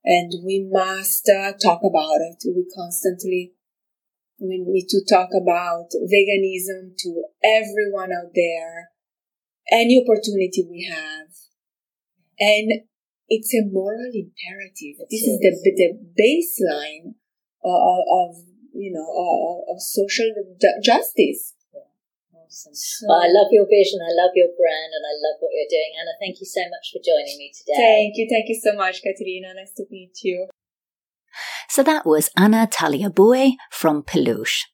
And we must uh, talk about it. We constantly, we need to talk about veganism to everyone out there, any opportunity we have. And it's a moral imperative. This is the, the baseline of, of you know, of, of social justice. Awesome. Well, I love your vision, I love your brand, and I love what you're doing. Anna, thank you so much for joining me today. Thank you. Thank you so much, Katerina. Nice to meet you. So that was Anna Tagliabue from Peluche.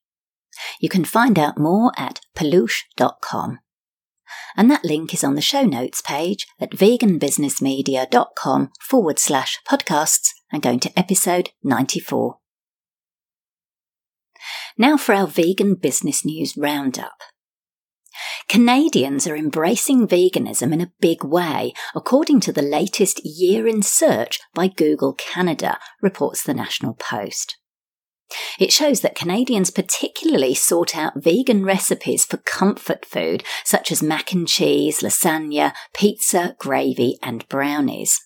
You can find out more at peluche.com. And that link is on the show notes page at veganbusinessmedia.com forward slash podcasts and going to episode 94. Now for our vegan business news roundup. Canadians are embracing veganism in a big way, according to the latest Year in Search by Google Canada, reports the National Post. It shows that Canadians particularly sought out vegan recipes for comfort food such as mac and cheese, lasagna, pizza, gravy, and brownies.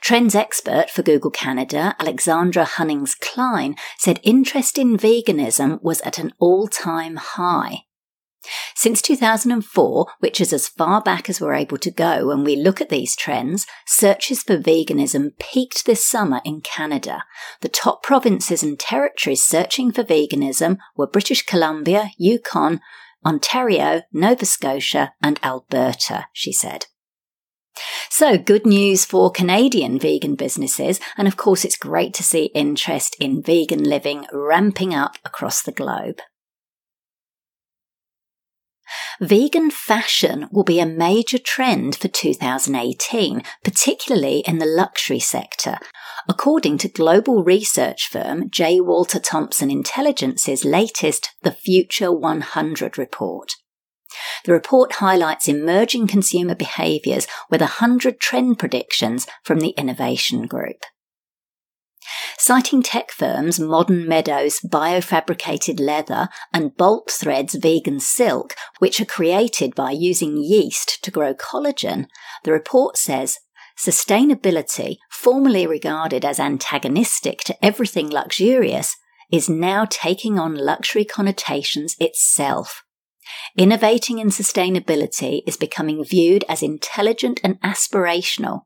Trends expert for Google Canada, Alexandra Hunnings Klein, said interest in veganism was at an all time high. Since 2004, which is as far back as we're able to go when we look at these trends, searches for veganism peaked this summer in Canada. The top provinces and territories searching for veganism were British Columbia, Yukon, Ontario, Nova Scotia, and Alberta, she said. So, good news for Canadian vegan businesses, and of course, it's great to see interest in vegan living ramping up across the globe. Vegan fashion will be a major trend for 2018, particularly in the luxury sector, according to global research firm J. Walter Thompson Intelligence's latest The Future 100 report. The report highlights emerging consumer behaviours with 100 trend predictions from the Innovation Group. Citing tech firms Modern Meadow's biofabricated leather and Bolt Threads vegan silk, which are created by using yeast to grow collagen, the report says sustainability, formerly regarded as antagonistic to everything luxurious, is now taking on luxury connotations itself. Innovating in sustainability is becoming viewed as intelligent and aspirational,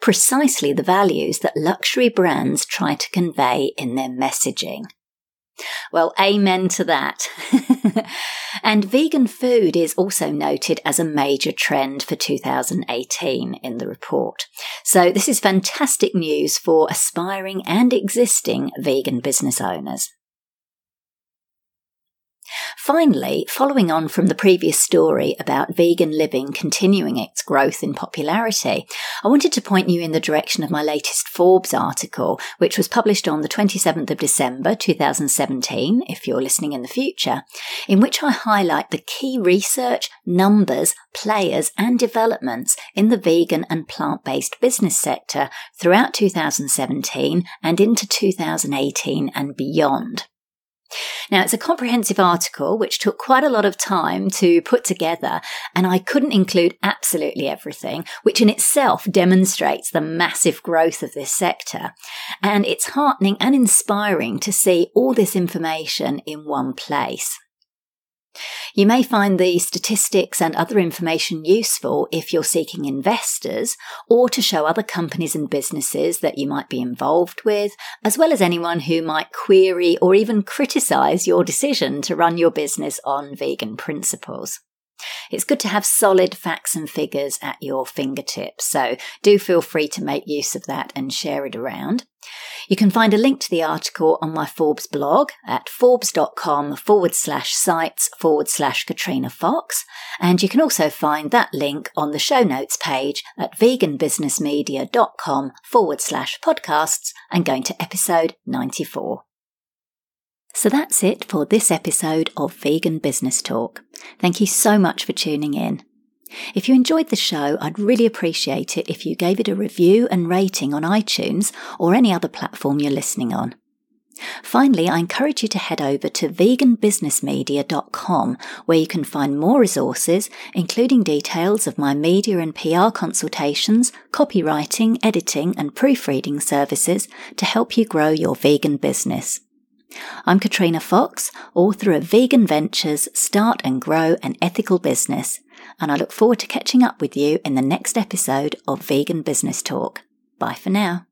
precisely the values that luxury brands try to convey in their messaging. Well, amen to that. and vegan food is also noted as a major trend for 2018 in the report. So, this is fantastic news for aspiring and existing vegan business owners. Finally, following on from the previous story about vegan living continuing its growth in popularity, I wanted to point you in the direction of my latest Forbes article, which was published on the 27th of December 2017, if you're listening in the future, in which I highlight the key research, numbers, players, and developments in the vegan and plant based business sector throughout 2017 and into 2018 and beyond. Now, it's a comprehensive article which took quite a lot of time to put together, and I couldn't include absolutely everything, which in itself demonstrates the massive growth of this sector. And it's heartening and inspiring to see all this information in one place. You may find the statistics and other information useful if you're seeking investors or to show other companies and businesses that you might be involved with, as well as anyone who might query or even criticize your decision to run your business on vegan principles. It's good to have solid facts and figures at your fingertips, so do feel free to make use of that and share it around. You can find a link to the article on my Forbes blog at forbes.com forward slash sites forward slash Katrina Fox, and you can also find that link on the show notes page at veganbusinessmedia.com forward slash podcasts and going to episode 94. So that's it for this episode of Vegan Business Talk. Thank you so much for tuning in. If you enjoyed the show, I'd really appreciate it if you gave it a review and rating on iTunes or any other platform you're listening on. Finally, I encourage you to head over to veganbusinessmedia.com where you can find more resources, including details of my media and PR consultations, copywriting, editing, and proofreading services to help you grow your vegan business. I'm Katrina Fox, author of Vegan Ventures Start and Grow an Ethical Business, and I look forward to catching up with you in the next episode of Vegan Business Talk. Bye for now.